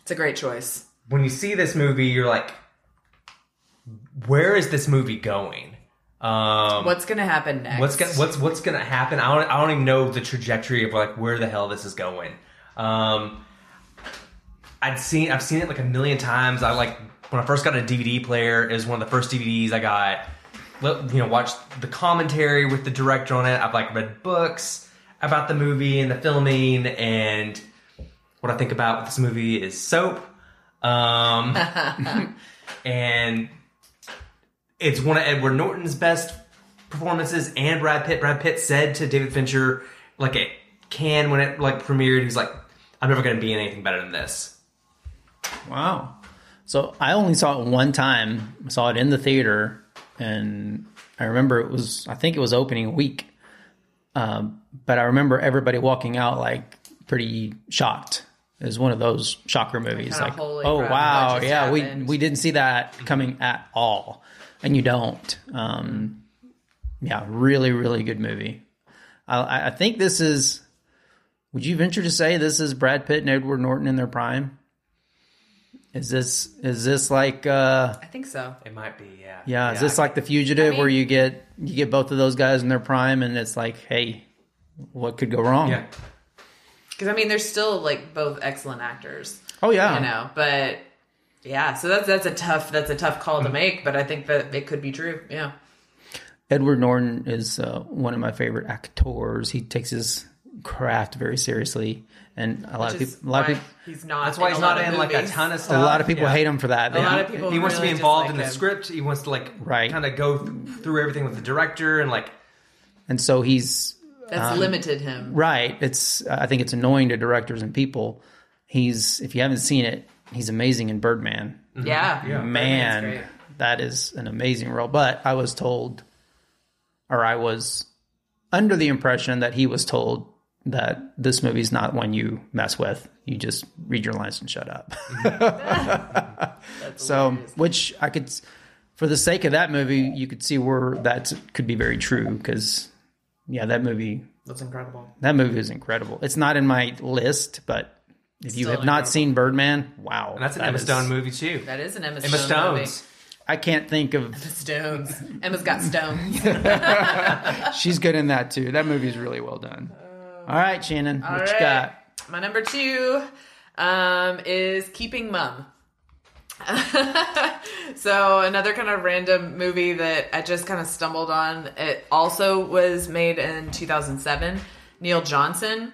it's a great choice. When you see this movie, you're like, where is this movie going? Um, What's going to happen next? what's gonna, what's what's gonna happen? I don't I don't even know the trajectory of like where the hell this is going. Um, I'd seen I've seen it like a million times. I like when I first got a DVD player. It was one of the first DVDs I got. You know, watched the commentary with the director on it. I've like read books about the movie and the filming, and what I think about with this movie is soap. Um, and it's one of Edward Norton's best performances and Brad Pitt. Brad Pitt said to David Fincher, like it can when it like premiered, he's like, I'm never gonna be in anything better than this. Wow. So I only saw it one time. I saw it in the theater, and I remember it was I think it was opening week. Um, but I remember everybody walking out like pretty shocked. It was one of those shocker movies, Kinda like, oh wow, what just yeah, we we didn't see that coming at all, and you don't. Um, yeah, really, really good movie. I- I, I think this is. Would you venture to say this is Brad Pitt and Edward Norton in their prime? Is this is this like uh I think so. It might be, yeah. yeah, is this like the fugitive I mean- where you get you get both of those guys in their prime and it's like, hey, what could go wrong? yeah? Because I mean, they're still like both excellent actors. Oh yeah. you know but yeah so that's that's a tough that's a tough call to Mm-hmm. make but i think that it could be true yeah Edward Norton is uh, one of my favorite actors. He takes his craft very seriously and a lot Which of people a lot of why people he's not That's why he's a not lot of in like a ton of stuff. a lot of people Yeah. hate him for that. a lot of people He wants to be really involved in dislike the him. script. He wants to like Right. kind of go th- through everything with the director and like and so he's that's limited him Right. It's I think it's annoying to directors and people. He's if you haven't seen it, he's amazing in Birdman. Mm-hmm. yeah Yeah. Man, that is an amazing role. But I was told or I was under the impression that he was told that this movie's not one you mess with. You just read your lines and shut up. That's mm-hmm. so, hilarious. which I could for the sake of that movie, you could see where that could be very true cuz yeah, that movie that's incredible that movie is incredible. It's not in my list, but if you Still have not incredible. seen Birdman, wow. and that's an that Emma is- Stone movie too. that is an emma, Emma stone movie. Stones. I can't think of. stones emma's got stones She's good in that too. That movie is really well done. All right, Shannon, what All you got? my number two um, is keeping mum so another kind of random movie that I just kind of stumbled on. It also was made in 2007. Neil Johnson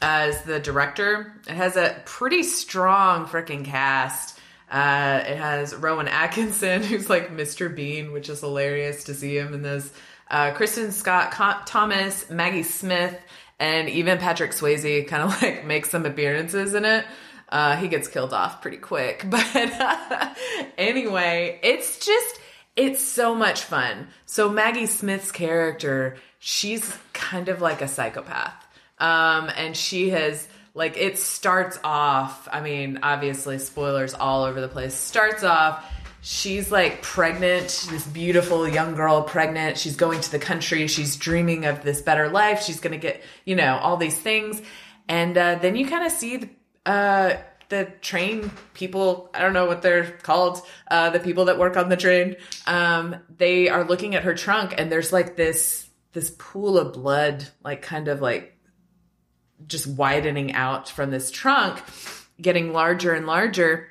as the director. It has a pretty strong freaking cast. Uh, it has Rowan Atkinson, who's like Mr. Bean, which is hilarious to see him in this. Uh, Kristin Scott Co- Thomas, Maggie Smith, and even Patrick Swayze kind of like make some appearances in it. Uh, he gets killed off pretty quick, but anyway, it's just it's so much fun. So Maggie Smith's character, she's kind of like a psychopath. Um, and she has like it starts off, I mean, obviously spoilers all over the place. Starts off she's like pregnant, this beautiful young girl pregnant. She's going to the country. She's dreaming of this better life. She's going to get, you know, all these things. And uh, then you kind of see the, uh, the train people, I don't know what they're called, uh, the people that work on the train. Um, they are looking at her trunk and there's like this, this pool of blood, like kind of like just widening out from this trunk, getting larger and larger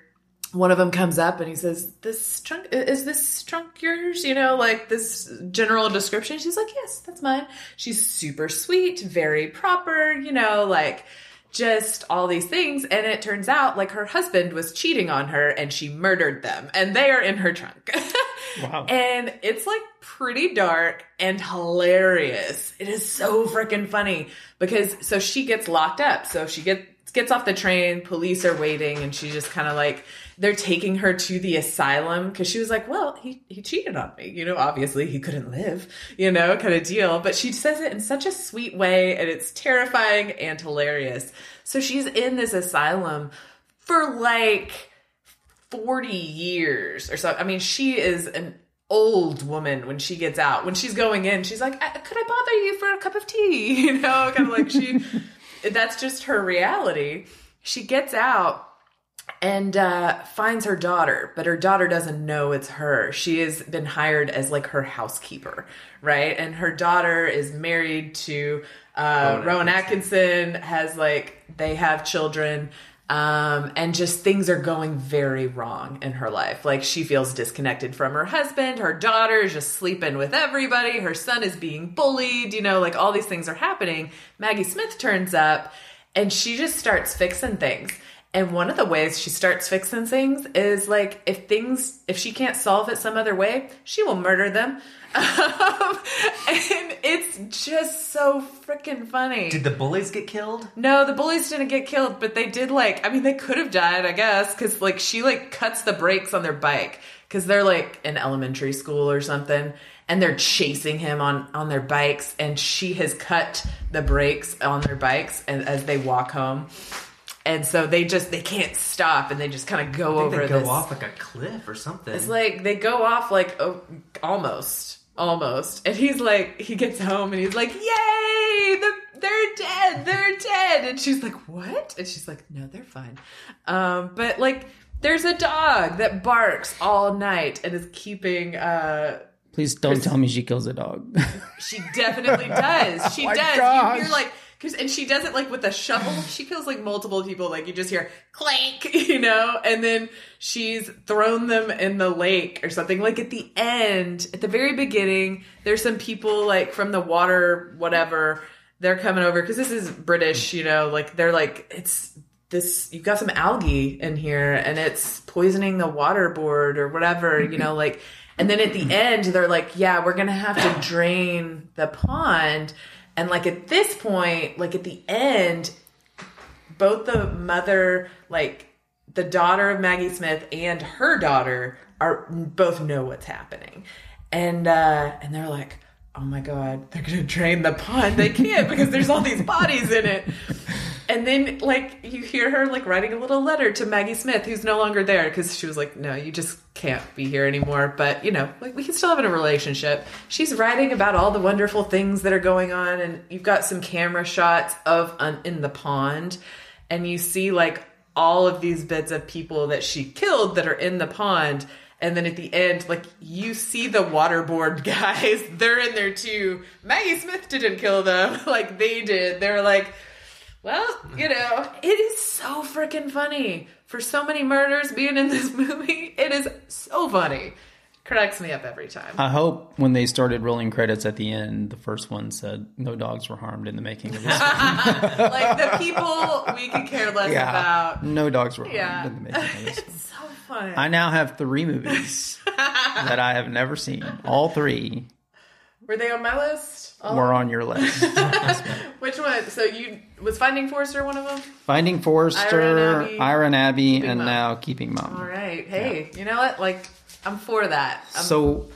one of them comes up and he says, "This trunk is this trunk yours?" You know, like this general description. She's like, "Yes, that's mine." She's super sweet, very proper. You know, like just all these things. And it turns out like her husband was cheating on her and she murdered them, and they are in her trunk. Wow. And it's like pretty dark and hilarious. It is so freaking funny because so she gets locked up. So she gets gets off the train, police are waiting, and she just kind of like they're taking her to the asylum because she was like, Well, he, he cheated on me. You know, obviously he couldn't live, you know, kind of deal. But she says it in such a sweet way, and it's terrifying and hilarious. So she's in this asylum for like 40 years or so. I mean, she is an old woman when she gets out. When she's going in, she's like, "Uh, "Could I bother you for a cup of tea?" You know, kind of like she. that's just her reality. She gets out and uh, finds her daughter, but her daughter doesn't know it's her. She has been hired as like her housekeeper, right? And her daughter is married to uh, Rowan Rowan Atkinson. Has like they have children. Um, and just things are going very wrong in her life. Like she feels disconnected from her husband. Her daughter is just sleeping with everybody. Her son is being bullied. You know, like all these things are happening. Maggie Smith turns up and she just starts fixing things. And one of the ways she starts fixing things is like if things if she can't solve it some other way, she will murder them. Um, and it's just so freaking funny. Did the bullies get killed? No, the bullies didn't get killed, but they did like I mean they could have died, I guess, cuz like she like cuts the brakes on their bike cuz they're like in elementary school or something and they're chasing him on on their bikes and she has cut the brakes on their bikes and as they walk home. And so they just they can't stop and they just kind of go over they go this off like a cliff or something. it's like they go off like oh, almost, almost, and he's like, he gets home and he's like, "Yay! The, they're dead! They're dead!" And she's like, "What?" And she's like, "No, they're fine." Um, but like, there's a dog that barks all night and is keeping. Uh, Please don't tell me she kills a dog. she definitely does. She Oh does. You hear like. Cause, and she does it like with a shovel. She kills like multiple people. Like you just hear clank, you know, and then she's thrown them in the lake or something. Like at the end, at the very beginning, there's some people like from the water, whatever. They're coming over because this is British, you know. Like they're like it's this. You've got some algae in here, and it's poisoning the water board or whatever, you mm-hmm. know. Like, and then at the end, they're like, "Yeah, we're gonna have to drain the pond." And like at this point, like at the end, both the mother, like the daughter of Maggie Smith and her daughter are both know what's happening. And uh and they're like, "Oh my god, they're going to drain the pond." They can't because there's all these bodies in it. And then like you hear her like writing a little letter to Maggie Smith who's no longer there because she was like, "No, you just can't be here anymore." But, you know, like we can still have a relationship. She's writing about all the wonderful things that are going on and you've got some camera shots of in the pond and you see like all of these bits of people that she killed that are in the pond and then at the end like you see the waterboard guys they're in there too maggie smith didn't kill them like they did they're like well you know it is so freaking funny. For so many murders being in this movie it is so funny. Cracks me up every time. I hope when they started rolling credits at the end, the first one said no dogs were harmed in the making of this. like the people we could care less about. No dogs were harmed yeah in the making of this. it's so fun. I now have three movies that I have never seen. All three Were they on my list? Oh, were on your list. Which one? So you was Finding Forrester one of them? Finding Forrester, Abby, Ira and Abby, and Mom. now Keeping Mum. All right. Hey, you know what? Like I'm for that. I'm, So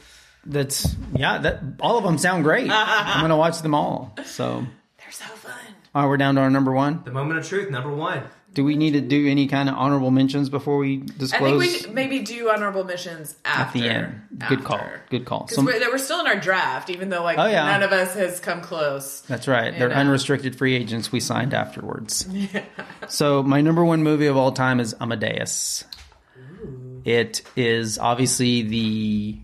that's yeah. That all of them sound great. I'm gonna watch them all. So they're so fun. all right, we're down to our number one. The moment of truth, number one. Do we need to do any kind of honorable mentions before we disclose? I think we maybe do honorable mentions after at the end? Good call. Good call. Because So we're, we're still in our draft, even though like Oh, yeah. none of us has come close. That's right. They're know. unrestricted free agents we signed afterwards. So my number one movie of all time is Amadeus. It is obviously the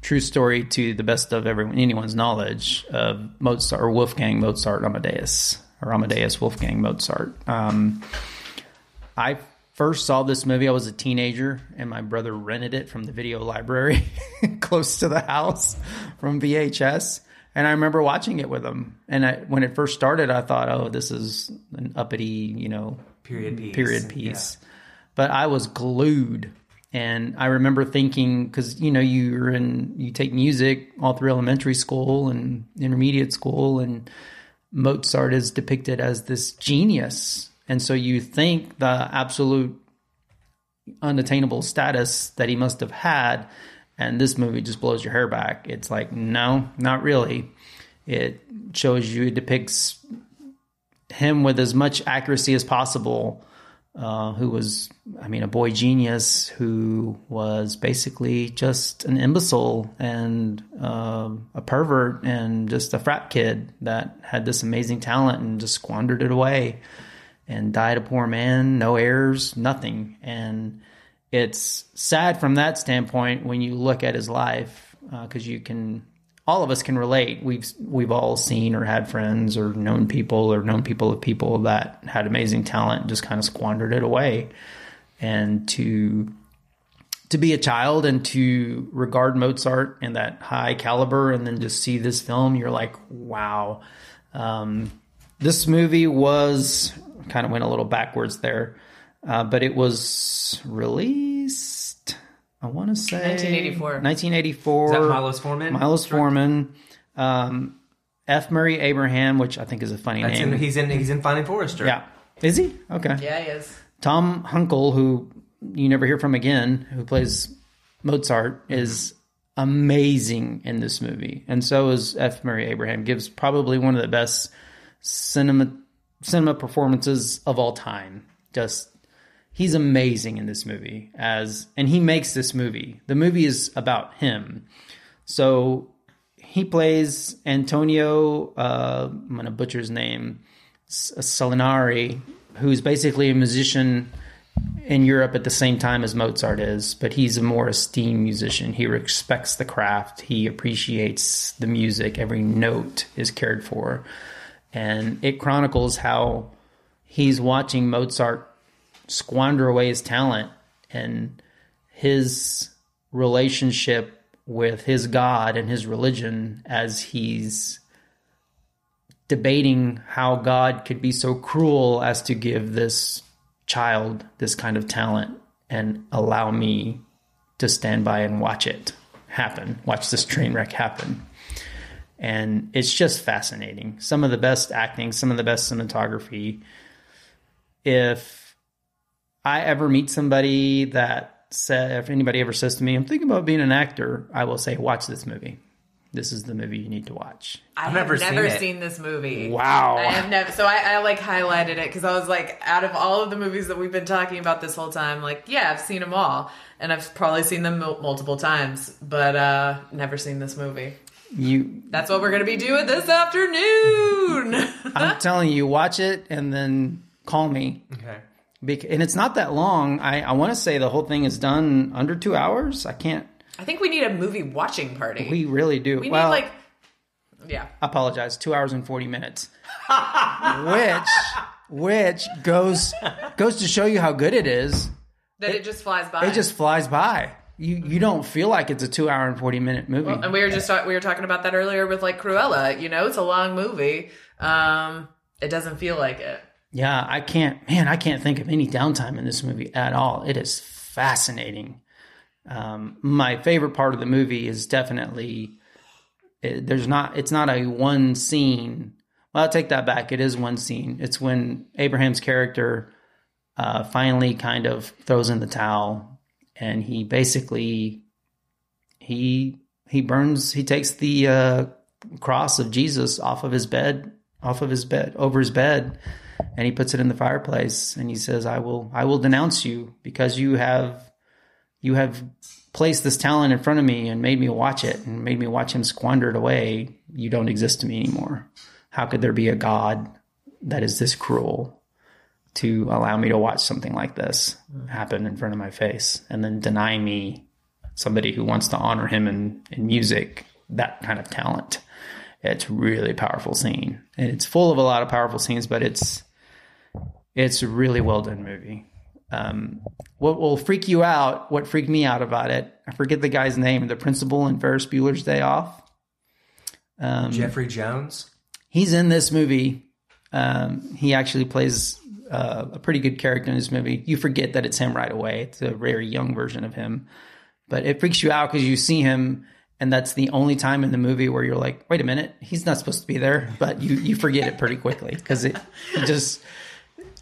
true story to the best of everyone anyone's knowledge of Mozart or Wolfgang Mozart Amadeus or Amadeus Wolfgang Mozart. Um, I first saw this movie. I was a teenager, and my brother rented it from the video library close to the house from VHS. And I remember watching it with him. And I, when it first started, I thought, "Oh, this is an uppity, you know, Period piece. period piece." But I was glued. And I remember thinking, because you know, you're in, you take music all through elementary school and intermediate school, and Mozart is depicted as this genius And so you think the absolute unattainable status that he must have had, and this movie just blows your hair back. It's like, no, not really. It shows you, it depicts him with as much accuracy as possible. Uh, who was, I mean, a boy genius who was basically just an imbecile and uh, a pervert and just a frat kid that had this amazing talent and just squandered it away and died a poor man, no heirs, nothing. And it's sad from that standpoint when you look at his life because uh, you can all of us can relate. We've we've all seen or had friends or known people or known people of people that had amazing talent and just kind of squandered it away. And to to be a child and to regard Mozart in that high caliber and then just see this film, you're like, wow. Um, this movie was kind of went a little backwards there, uh, but it was released I want to say 1984. 1984. Is that Milos Forman? Milos Forman. Um, F. Murray Abraham, which I think is a funny That's name. in, he's in he's in Finding Forrester. yeah. Is he? Okay. Yeah, he is. Tom Hulce, who you never hear from again, who plays Mozart, is amazing in this movie. And so is F. Murray Abraham. Gives probably one of the best cinema cinema performances of all time. Just he's amazing in this movie as and he makes this movie. The movie is about him. So he plays antonio uh, i'm gonna butcher his name salinari who's basically a musician in europe at the same time as mozart is but he's a more esteemed musician. He respects the craft. He appreciates the music. Every note is cared for and it chronicles how he's watching mozart squander away his talent and his relationship with his God and his religion as he's debating how God could be so cruel as to give this child this kind of talent and allow me to stand by and watch it happen, watch this train wreck happen. And it's just fascinating. Some of the best acting, some of the best cinematography. If I ever meet somebody that said, if anybody ever says to me, I'm thinking about being an actor, I will say, watch this movie. This is the movie you need to watch. I I've have never never, seen seen, this movie. Wow. I have never. So I, I like highlighted it because I was like, out of all of the movies that we've been talking about this whole time, like, yeah, I've seen them all, and I've probably seen them multiple times, but uh never seen this movie. You, That's what we're gonna be doing this afternoon. I'm telling you, watch it and then call me. Okay. Bec- and it's not that long. I, I want to say the whole thing is done under two hours. I can't. I think we need a movie watching party. We really do. We well, need like, yeah. I apologize. Two hours and forty minutes, which which goes goes to show you how good it is. That it, just flies by. It just flies by. You you don't feel like it's a two hour and forty minute movie. and we were just we were talking about that earlier with like Cruella. You know, it's a long movie. Um, it doesn't feel like it. yeah, I can't. Man, I can't think of any downtime in this movie at all. It is fascinating. Um, my favorite part of the movie is definitely it, there's not. It's not a one scene. Well, I'll take that back. It is one scene. It's when Abraham's character uh, finally kind of throws in the towel, and he basically he he burns. He takes the uh, cross of Jesus off of his bed, off of his bed, over his bed, and he puts it in the fireplace. And he says, "I will, I will denounce you because you have." You have placed this talent in front of me and made me watch it and made me watch him squander it away. You don't exist to me anymore. How could there be a God that is this cruel to allow me to watch something like this happen in front of my face and then deny me somebody who wants to honor him in, in music, that kind of talent? It's really powerful scene. And it's full of a lot of powerful scenes, but it's it's a really well done movie. Um, what will freak you out, what freaked me out about it, I forget the guy's name, the principal in Ferris Bueller's Day Off. Um, Jeffrey Jones. he's in this movie. Um, he actually plays uh, a pretty good character in this movie. You forget that it's him right away. It's a very young version of him, but it freaks you out because you see him, and that's the only time in the movie where you're like, "Wait a minute, he's not supposed to be there." But you you forget it pretty quickly because it, it just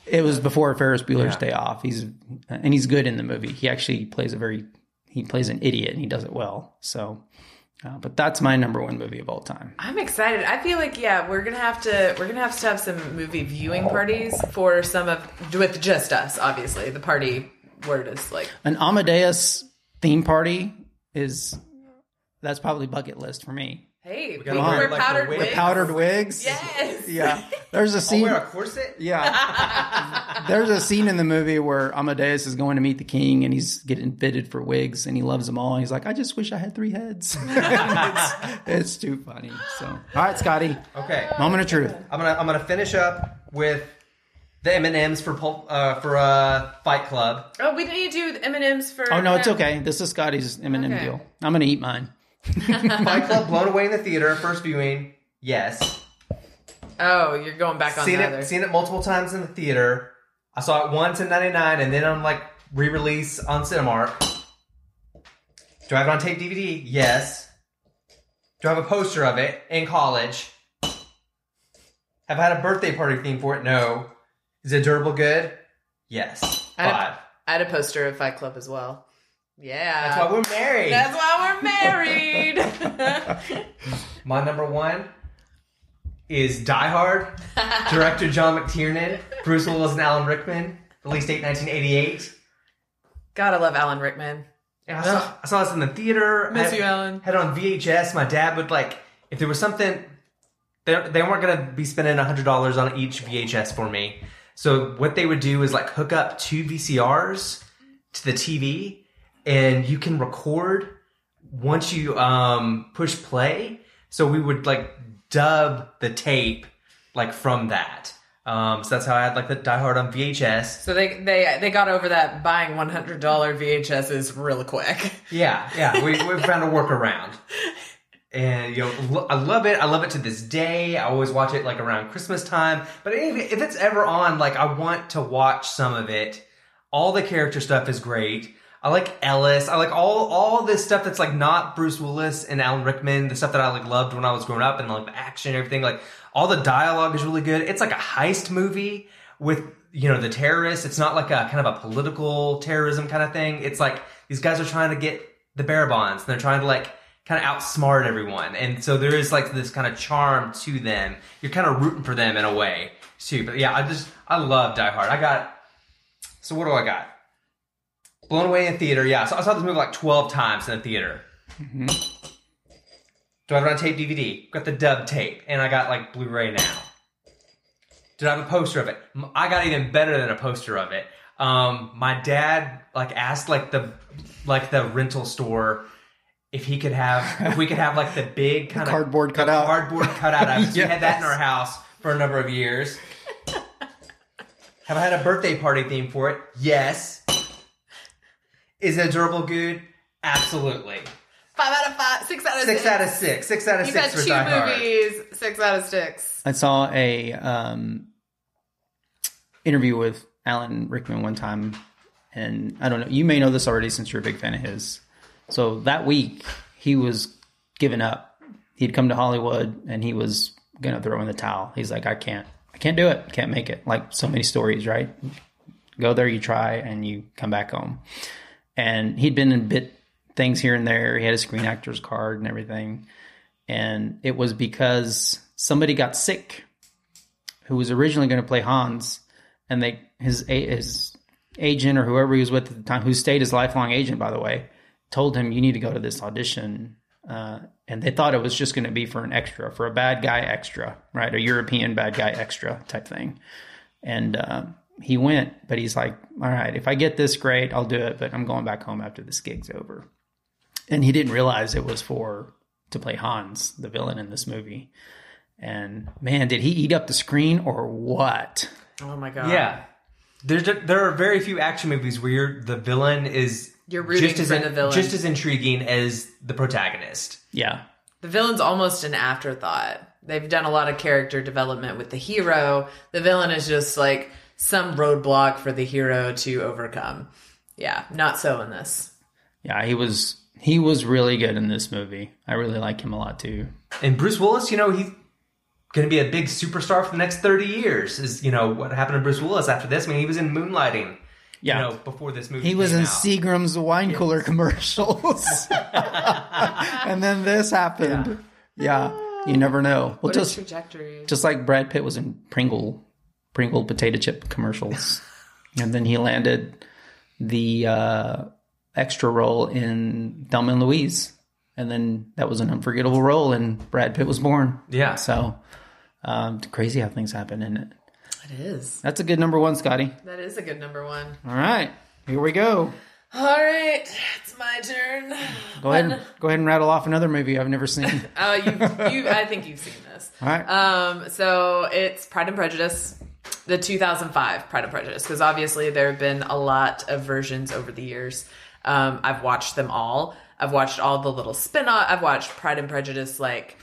It was before Ferris Bueller's Day Off. He's and he's good in the movie. He actually plays a very he plays an idiot and he does it well. So, uh, but that's my number one movie of all time. I'm excited. I feel like yeah, we're gonna have to we're gonna have to have some movie viewing parties for some of with just us. Obviously, the party word is like An Amadeus theme party is that's probably bucket list for me. Hey, gotta people wear, wear like, the powdered wigs. The Powdered wigs. Yes. Yeah. There's a scene. Wear a corset? Yeah. There's a scene in the movie where Amadeus is going to meet the king and he's getting fitted for wigs and he loves them all. And he's like, I just wish I had three heads. it's, it's too funny. So, all right, Scotty, Okay. moment of truth. I'm gonna I'm gonna finish up with the M and M's for Pulp, uh, for uh, Fight Club. Oh, we need to do M and M's for. Oh, no, it's okay. This is Scotty's M&M Okay. deal. I'm going to eat mine. Fight Club, blown away in the theater, first viewing. Yes, Oh, you're going back on seen the it other. seen it multiple times in the theater. I saw it once in '99, and then on like re-release on Cinemark. Do I have it on tape DVD? Yes. Do I have a poster of it in college? Have I had a birthday party theme for it? No. Is it durable good? Yes. I had, Five. a, I had a poster of Fight Club as well. Yeah. That's why we're married. That's why we're married. My number one is Die Hard. Director John McTiernan, Bruce Willis, and Alan Rickman. Released date 1988. Gotta love Alan Rickman. And I saw, I saw this in the theater. Miss I had, you, Alan. Had it on VHS. My dad would like, if there was something, they, they weren't going to be spending $100 on each VHS for me. So what they would do is like hook up two VCRs to the TV and you can record once you um, push play. So we would like dub the tape like from that. Um, so that's how I had like the Die Hard on VHS. So they they they got over that buying one hundred dollar VHSs real quick. Yeah, yeah, we, we found a workaround. And you know, I love it. I love it to this day. I always watch it like around Christmas time. But if if it's ever on, like I want to watch some of it. All the character stuff is great. I like Ellis. I like all all this stuff that's like not Bruce Willis and Alan Rickman. The stuff that I like loved when I was growing up and like the action and everything. Like all the dialogue is really good. It's like a heist movie with you know the terrorists. It's not like a kind of a political terrorism kind of thing. It's like these guys are trying to get the bear bonds and they're trying to like kind of outsmart everyone. And so there is like this kind of charm to them. You're kind of rooting for them in a way too. But yeah, I just I love Die Hard. I got so what do I got? Blown away in theater. Yeah, so I saw this movie like twelve times in the theater. Do I have it on tape DVD? Got the dub tape, and I got like Blu-ray now. Did I have a poster of it? I got even better than a poster of it. Um, my dad like asked like the like the rental store if he could have if we could have like the big kind of cardboard cutout. cardboard cutout. So We had that in our house for a number of years. have I had a birthday party theme for it? Yes. Is it a durable good? Absolutely. Five out of five, six out of Six six. out of six. Six out of You've six had two Die Hard. movies, six out of six. I saw a um, interview with Alan Rickman one time, and I don't know. You may know this already since you're a big fan of his. So that week he was giving up. He'd come to Hollywood and he was gonna throw in the towel. He's like, I can't, I can't do it. Can't make it. Like so many stories, right? Go there, you try, and you come back home. And he'd been in bit things here and there. He had a Screen Actors card and everything and it was because somebody got sick who was originally going to play Hans, and they his his agent or whoever he was with at the time, who stayed his lifelong agent by the way, told him you need to go to this audition, uh, and they thought it was just going to be for an extra, for a bad guy extra, right, a European bad guy extra type thing, and. Uh, he went, but he's like, "All right, if I get this, great, I'll do it. But I'm going back home after this gig's over." And he didn't realize it was for to play Hans, the villain in this movie. And man, did he eat up the screen or what? Oh my god. Yeah. There's there are very few action movies where you're, the villain is You're rooting just as for the villain. just as intriguing as the protagonist. Yeah. The villain's almost an afterthought. They've done a lot of character development with the hero. The villain is just like some roadblock for the hero to overcome. Yeah, not so in this. Yeah, he was he was really good in this movie. I really like him a lot too. And Bruce Willis, you know, he's going to be a big superstar for the next 30 years. Is, you know, what happened to Bruce Willis after this? I mean, he was in Moonlighting. Yeah. You know, before this movie He was in out. Seagram's wine cooler commercials. and then this happened. Yeah. You never know. Well, What a just trajectory. just like Brad Pitt was in Pringle Pringle potato chip commercials. and then he landed the uh, extra role in Thelma and Louise. And then that was an unforgettable role and Brad Pitt was born. Yeah. So um, crazy how things happen, isn't it? It is. That's a good number one, Scotty. That is a good number one. All right. Here we go. All right, it's my turn. Go ahead. Go ahead and rattle off another movie I've never seen. Oh, you, you. I think you've seen this. All right. Um, so it's Pride and Prejudice, the 2005 Pride and Prejudice, because obviously there have been a lot of versions over the years. Um, I've watched them all. I've watched all the little spin-off. I've watched Pride and Prejudice, like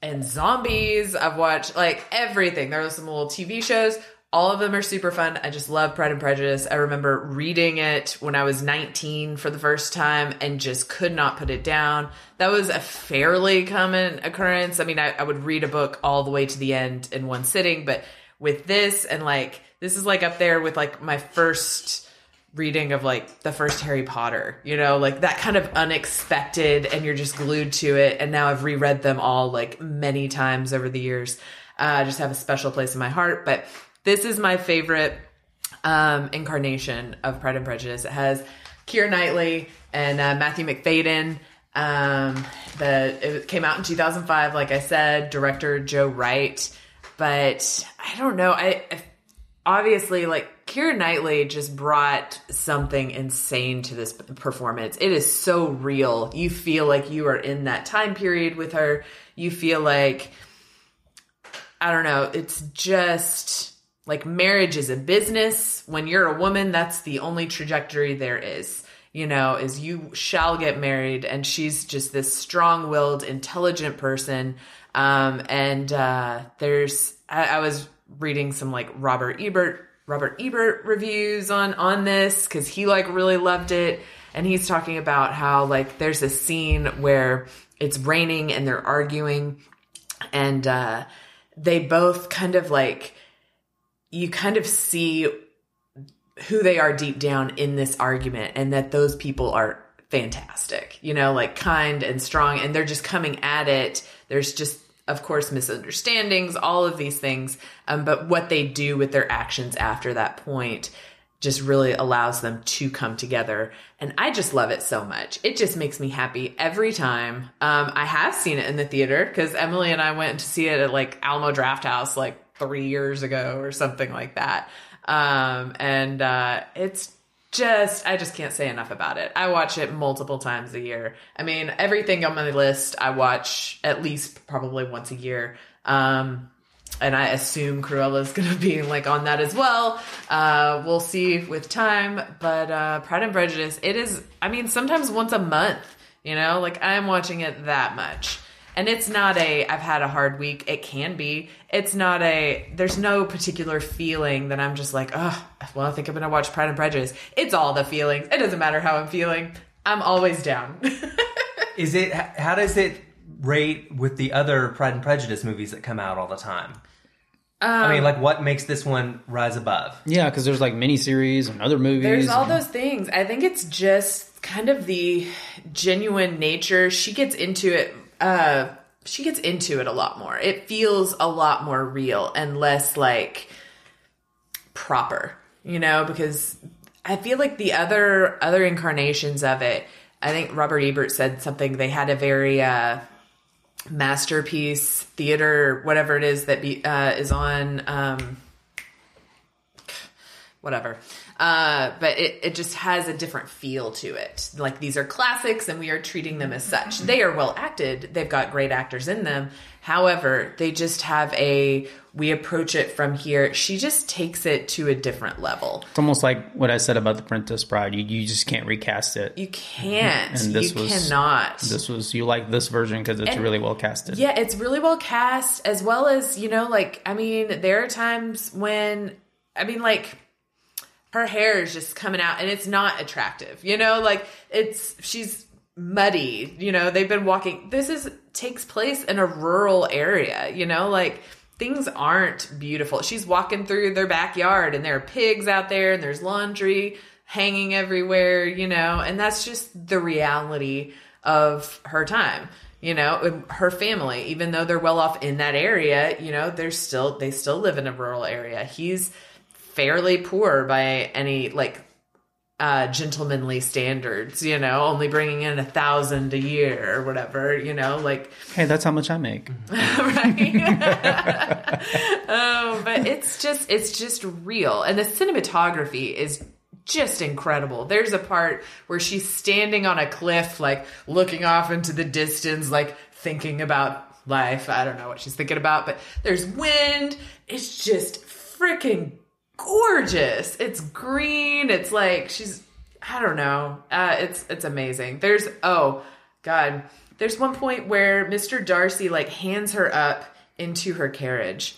and zombies. I've watched like everything. There were some little TV shows. All of them are super fun. I just love Pride and Prejudice. I remember reading it when I was 19 for the first time and just could not put it down. That was a fairly common occurrence. I mean, I, I would read a book all the way to the end in one sitting, but with this and like, this is like up there with like my first reading of like the first Harry Potter, you know, like that kind of unexpected and you're just glued to it. And now I've reread them all like many times over the years. Uh, I just have a special place in my heart. But this is my favorite um, incarnation of Pride and Prejudice. It has Keira Knightley and uh, Matthew Macfadyen. Um, the it came out in 2005, like I said, director Joe Wright. But I don't know. I, I obviously like Keira Knightley just brought something insane to this performance. It is so real. You feel like you are in that time period with her. You feel like I don't know, it's just like marriage is a business. When you're a woman, that's the only trajectory there is. You know, is you shall get married, and she's just this strong-willed, intelligent person. Um, and uh, there's, I, I was reading some like Robert Ebert, Robert Ebert reviews on on this because he like really loved it, and he's talking about how like there's a scene where it's raining and they're arguing, and uh, they both kind of like you kind of see who they are deep down in this argument and that those people are fantastic you know like kind and strong. And they're just coming at it there's just of course misunderstandings all of these things um, but what they do with their actions after that point just really allows them to come together and i just love it so much. It just makes me happy every time. Um, i have seen it in the theater because emily and i went to see it at like alamo draft house like three years ago or something like that. Um, and uh, it's just I just can't say enough about it. I watch it multiple times a year. I mean, everything on my list I watch at least probably once a year. Um, and I assume Cruella is going to be like on that as well. Uh, we'll see with time. But uh, Pride and Prejudice, it is. I mean, sometimes once a month. You know, like I'm watching it that much. And it's not a, I've had a hard week. It can be. It's not a, there's no particular feeling that I'm just like, oh, well, I think I'm going to watch Pride and Prejudice. It's all the feelings. It doesn't matter how I'm feeling. I'm always down. Is it? How does it rate with the other Pride and Prejudice movies that come out all the time? I Um, mean, like, what makes this one rise above? Yeah, because there's like miniseries and other movies. There's all and- those things. I think it's just kind of the genuine nature. She gets into it. Uh, she gets into it a lot more. It feels a lot more real and less like proper, you know, because I feel like the other other incarnations of it. I think Robert Ebert said something. They had a very uh, masterpiece theater, whatever it is that be, uh, is on. Um, whatever. Uh, but it, it just has a different feel to it. Like these are classics and we are treating them as such. They are well acted. They've got great actors in them. However, they just have a, we approach it from here. She just takes it to a different level. It's almost like what I said about the Princess Bride. You, you just can't recast it. You can't. And this you was- cannot. This was you like this version because it's And- really well casted. Yeah, it's really well cast, as well as, you know, like, I mean, there are times when, I mean, like, her hair is just coming out and it's not attractive, you know, like, it's, she's muddy. You know, they've been walking. This is takes place in a rural area. You know, like things aren't beautiful. She's walking through their backyard, and there are pigs out there, and there's laundry hanging everywhere. You know, and that's just the reality of her time you know her family even though they're well off in that area you know they're still they still live in a rural area he's fairly poor by any like uh gentlemanly standards you know only bringing in a thousand a year or whatever you know like Hey, that's how much I make. right. Oh but it's just it's just real. And the cinematography is just incredible. There's a part where she's standing on a cliff like looking off into the distance like thinking about life. I don't know what she's thinking about but there's wind. It's just freaking gorgeous. It's green. It's like she's i don't know. Uh, it's it's amazing. There's oh god. There's one point where mr darcy like hands her up into her carriage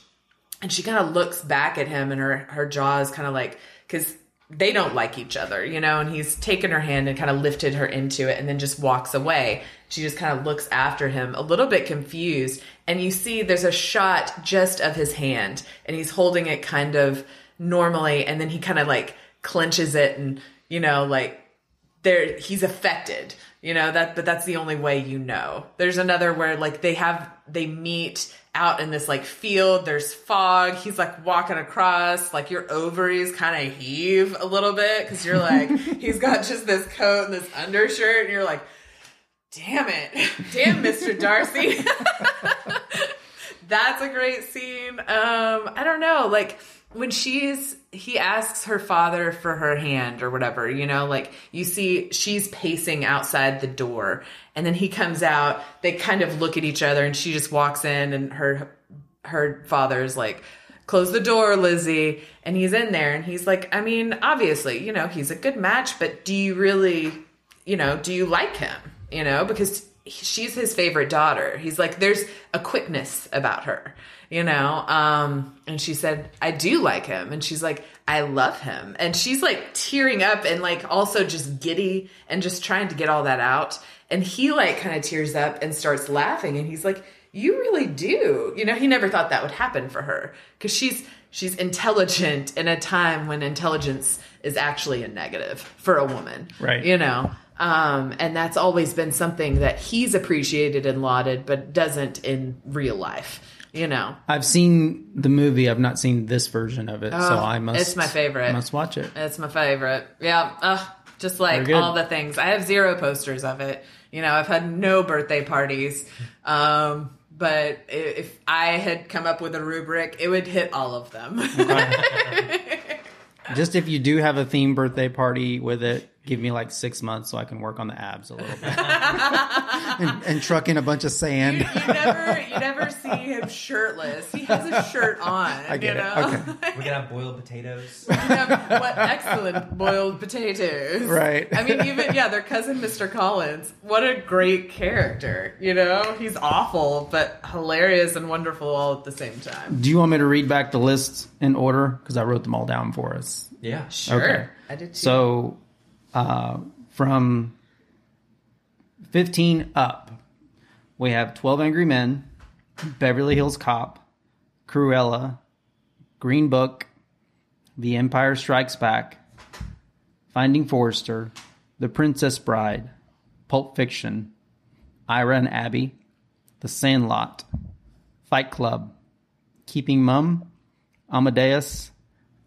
and she kind of looks back at him and her her jaw is kind of like because they don't like each other you know and he's taken her hand and kind of lifted her into it and then just walks away. She just kind of looks after him a little bit confused and you see there's a shot just of his hand and he's holding it kind of normally and then he kind of like clenches it and you know like there he's affected you know that but that's the only way you know. There's another where like they have they meet out in this like field there's fog he's like walking across like your ovaries kind of heave a little bit because you're like he's got just this coat and this undershirt and you're like damn it. Damn mr darcy. That's a great scene. Um i don't know like when she's he asks her father for her hand or whatever you know like you see she's pacing outside the door and then he comes out they kind of look at each other and she just walks in and her her father's like close the door lizzie and he's in there and he's like i mean obviously you know he's a good match but do you really you know do you like him? You know because she's his favorite daughter. He's like there's a quickness about her you know um and she said i do like him. And she's like i love him. And she's like tearing up and like also just giddy and just trying to get all that out. And he like kind of tears up and starts laughing. And he's like you really do. You know he never thought that would happen for her. Because she's she's intelligent in a time when intelligence is actually a negative for a woman Right. you know? Um, and that's always been something that he's appreciated and lauded but doesn't in real life you know I've seen the movie. I've not seen this version of it, so Oh, I must. it's my favorite. Must watch it. It's my favorite. Yeah. Uh, just like all the things. I have zero posters of it. You know, I've had no birthday parties. Um, but if I had come up with a rubric, it would hit all of them. Just if you do have a theme birthday party with it, give me like six months so I can work on the abs a little bit. and, and truck in a bunch of you, sand. you never, you never see him shirtless. He has a shirt on. I get you it. know? Okay. We can have boiled potatoes. You have what excellent boiled potatoes. Right. I mean, even yeah, their cousin Mr. Collins. What a great character. You know, he's awful but hilarious and wonderful all at the same time. do you want me to read back the list in order? Because I wrote them all down for us. Yeah. Sure, Okay. I did too. So, uh, from 15 up, we have 12 Angry Men, Beverly Hills Cop, Cruella, Green Book, The Empire Strikes Back, Finding Forrester, The Princess Bride, Pulp Fiction, Ira and Abby, The Sandlot, Fight Club, Keeping Mum, Amadeus,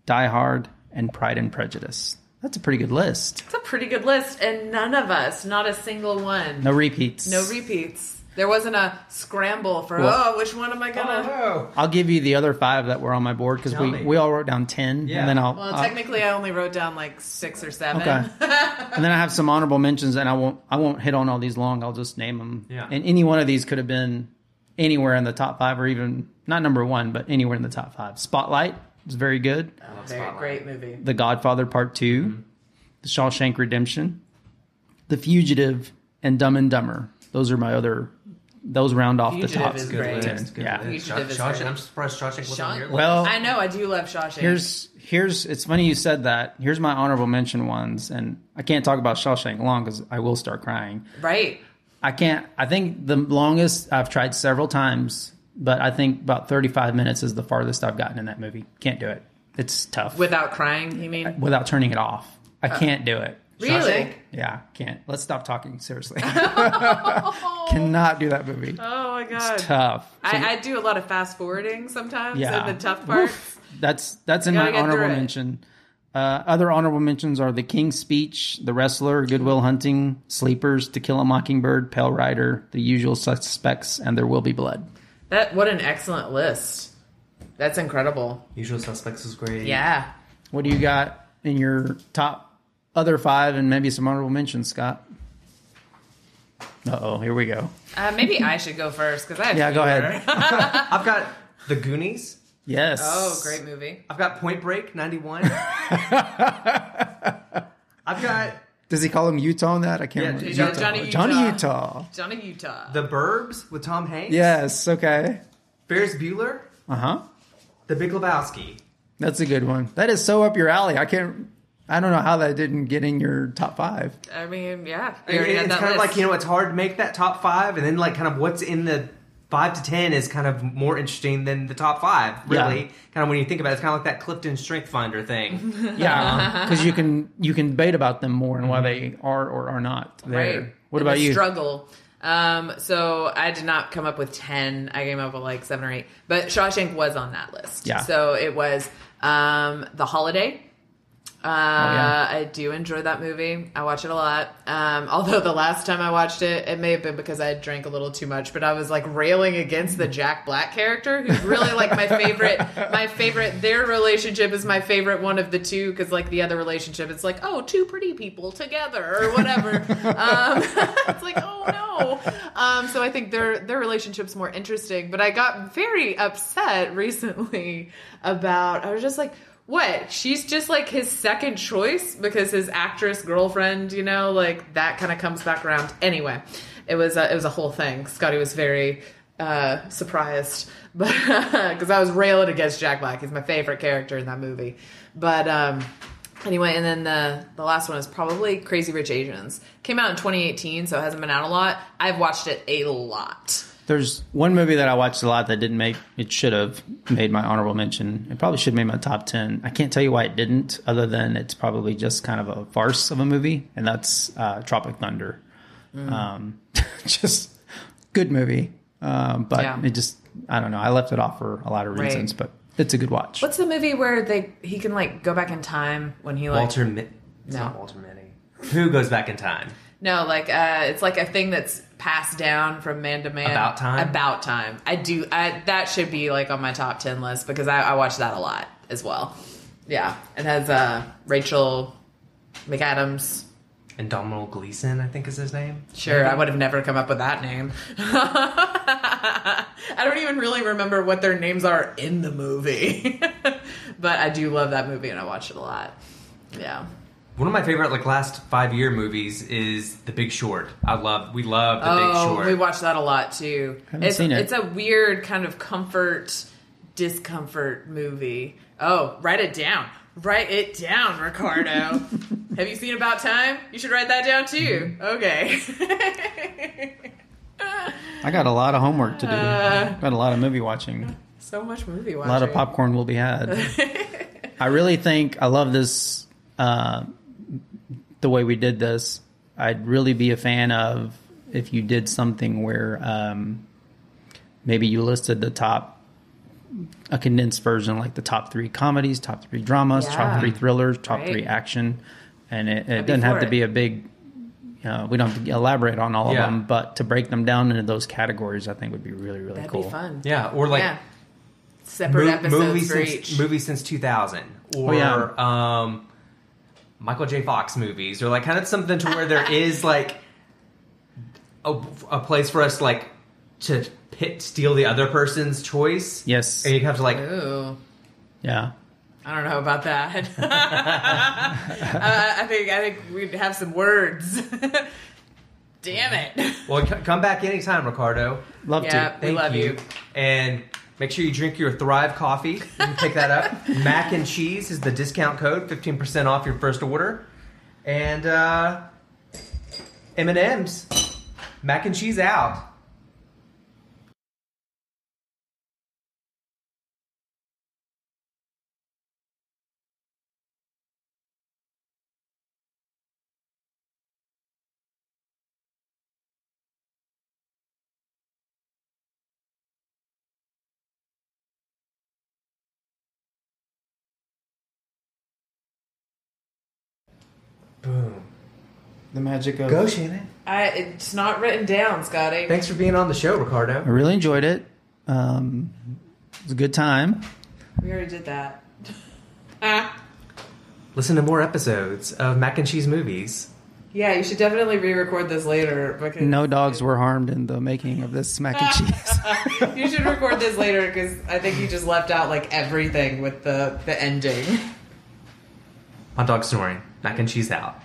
Die Hard, and Pride and Prejudice. That's a pretty good list. it's a pretty good list, and none of us, not a single one, No repeats. no repeats. There wasn't a scramble for Well- oh, which one am I gonna? Oh, I'll give you the other five that were on my board because we, me. we all wrote down ten, Yeah. and then I'll, Well, I'll- technically, I only wrote down like six or seven. okay, and then I have some honorable mentions, and I won't I won't hit on all these long. I'll just name them. Yeah. and any one of these could have been anywhere in the top five, or even not number one, but anywhere in the top five. Spotlight was very good. Very great movie. The Godfather Part 2, mm-hmm. The Shawshank Redemption, The Fugitive, and Dumb and Dumber. Those are my other those round off Fugitive the top is good great. list, ten. good Yeah. list. Fugitive is Shawshank- great. I'm surprised Shawshank wasn't on your list. Well, I know I do love Shawshank. Here's here's it's funny you said that. Here's my honorable mention ones, and I can't talk about Shawshank long because I will start crying. right. I can't. I think the longest I've tried several times, but I think about 35 minutes is the farthest I've gotten in that movie. Can't do it. It's tough Without crying, you mean? without turning it off. I uh. can't do it. Really? Shawshank? Yeah, can't. Let's stop talking seriously. Cannot do that movie. Oh my god. Tough. So- I, I do a lot of fast forwarding sometimes Yeah. in the tough parts. That's that's in my honorable mention. Uh, other honorable mentions are The King's Speech, The Wrestler, Goodwill Hunting, Sleepers, To Kill a Mockingbird, Pale Rider, The Usual Suspects, and There Will Be Blood. That what an excellent list. That's incredible. Usual Suspects is great. Yeah. What do you got in your top other five and maybe some honorable mentions, Scott? Uh oh, here we go. Uh, maybe I should go first because I have Yeah, go ahead. I've got The Goonies. Yes. Oh, great movie. I've got Point Break '91. I've got Does he call him Utah on that? I can't Yeah, remember. Johnny- Johnny Utah. Johnny Utah. Johnny Utah. The Burbs with Tom Hanks. Yes, okay. Ferris Bueller. Uh huh. The Big Lebowski. That's a good one. That is so up your alley. I can't. I don't know how that didn't get in your top five. I mean, yeah. It- You already had it's that kind of like you know it's hard to make that top five, and then like kind of what's in the five to ten is kind of more interesting than the top five. Really, Yeah. kind of when you think about it, it's kind of like that Clifton Strength Finder thing. Yeah, because you can you can debate about them more and why they are or are not there. Right. What And about the you? Struggle. Um, so I did not come up with ten. I came up with like seven or eight. But Shawshank was on that list. Yeah. So it was um, The Holiday. Uh, yeah. I do enjoy that movie. I watch it a lot. Um, although the last time I watched it, it may have been because I drank a little too much, but I was like railing against the Jack Black character, who's really like my favorite. my favorite. Their relationship is my favorite one of the two because like the other relationship, it's like oh two pretty people together or whatever. um, it's like oh no. Um, so I think their their relationship's more interesting. But I got very upset recently about. I was just like what? She's just like his second choice because his actress girlfriend you know like that kind of comes back around. Anyway it was a, it was a whole thing. Scotty was very uh surprised. But because i was railing against jack black. He's my favorite character in that movie. But um anyway and then the the last one is probably crazy rich asians. Came out in 2018 so it hasn't been out a lot. I've watched it a lot There's one movie that I watched a lot that didn't make it should have made my honorable mention. It probably should have made my top ten. I can't tell you why it didn't, other than it's probably just kind of a farce of a movie, and that's uh, Tropic Thunder. Um, just good movie, um, but Yeah. it just I don't know. I left it off for a lot of Right. reasons, but it's a good watch. what's the movie where they he can like go back in time when he like Walter, Mi- it's No. not Walter Mitty. Who goes back in time? No, like uh, it's like a thing that's passed down from man to man. About Time? About time. I do. I, that should be like on my top ten list because I, I watch that a lot as well. Yeah, it has uh, Rachel McAdams. And Domhnall Gleeson, I think is his name. Sure, I would have never come up with that name. I don't even really remember what their names are in the movie, but I do love that movie and I watch it a lot. Yeah. One of my favorite like last five year movies is The Big Short. I love, we love The Big Oh, Short. we watch that a lot too. Haven't it's, seen it. It's a weird kind of comfort, discomfort movie. Oh, write it down. Write it down, Ricardo. Have you seen About Time? You should write that down too. Okay. I got a lot of homework to do. Uh, got a lot of movie watching. so much movie watching. A lot of popcorn will be had. I really think I love this. Uh, the way we did this, I'd really be a fan of if you did something where um, maybe you listed the top, a condensed version, like the top three comedies, top three dramas, Yeah. top three thrillers, top Right. three action, and it, it doesn't have for to be a big. You know, we don't have to elaborate on all Yeah. of them, but to break them down into those categories, I think would be really, really That'd cool. be fun. yeah, or like yeah. Separate mo- episodes movies for since each. movies since 2000 or Oh, yeah. um Michael J. Fox movies or like kind of something to where there is like a, a place for us like to pit steal the other person's choice. Yes. And you have to like Ooh. Yeah. I don't know about that. uh, I think I think we'd have some words. Damn it. Well, c- come back anytime, Ricardo. Love Yeah. to. We Thank love you. you. And make sure you drink your Thrive coffee. You can pick that up. Mac and cheese is the discount code, fifteen percent off your first order. And uh, M and M's, mac and cheese out. The magic of Go, Shannon. I, it's not written down, Scotty. Thanks for being on the show, Ricardo. I really enjoyed it. Um, it was a good time. We already did that. Ah. Listen to more episodes of Mac and Cheese movies. Yeah, you should definitely re-record this later. Because No dogs were harmed in the making of this mac and cheese. you should record this later because I think you just left out like everything with the the ending. Hot dog snoring. Mac and cheese out.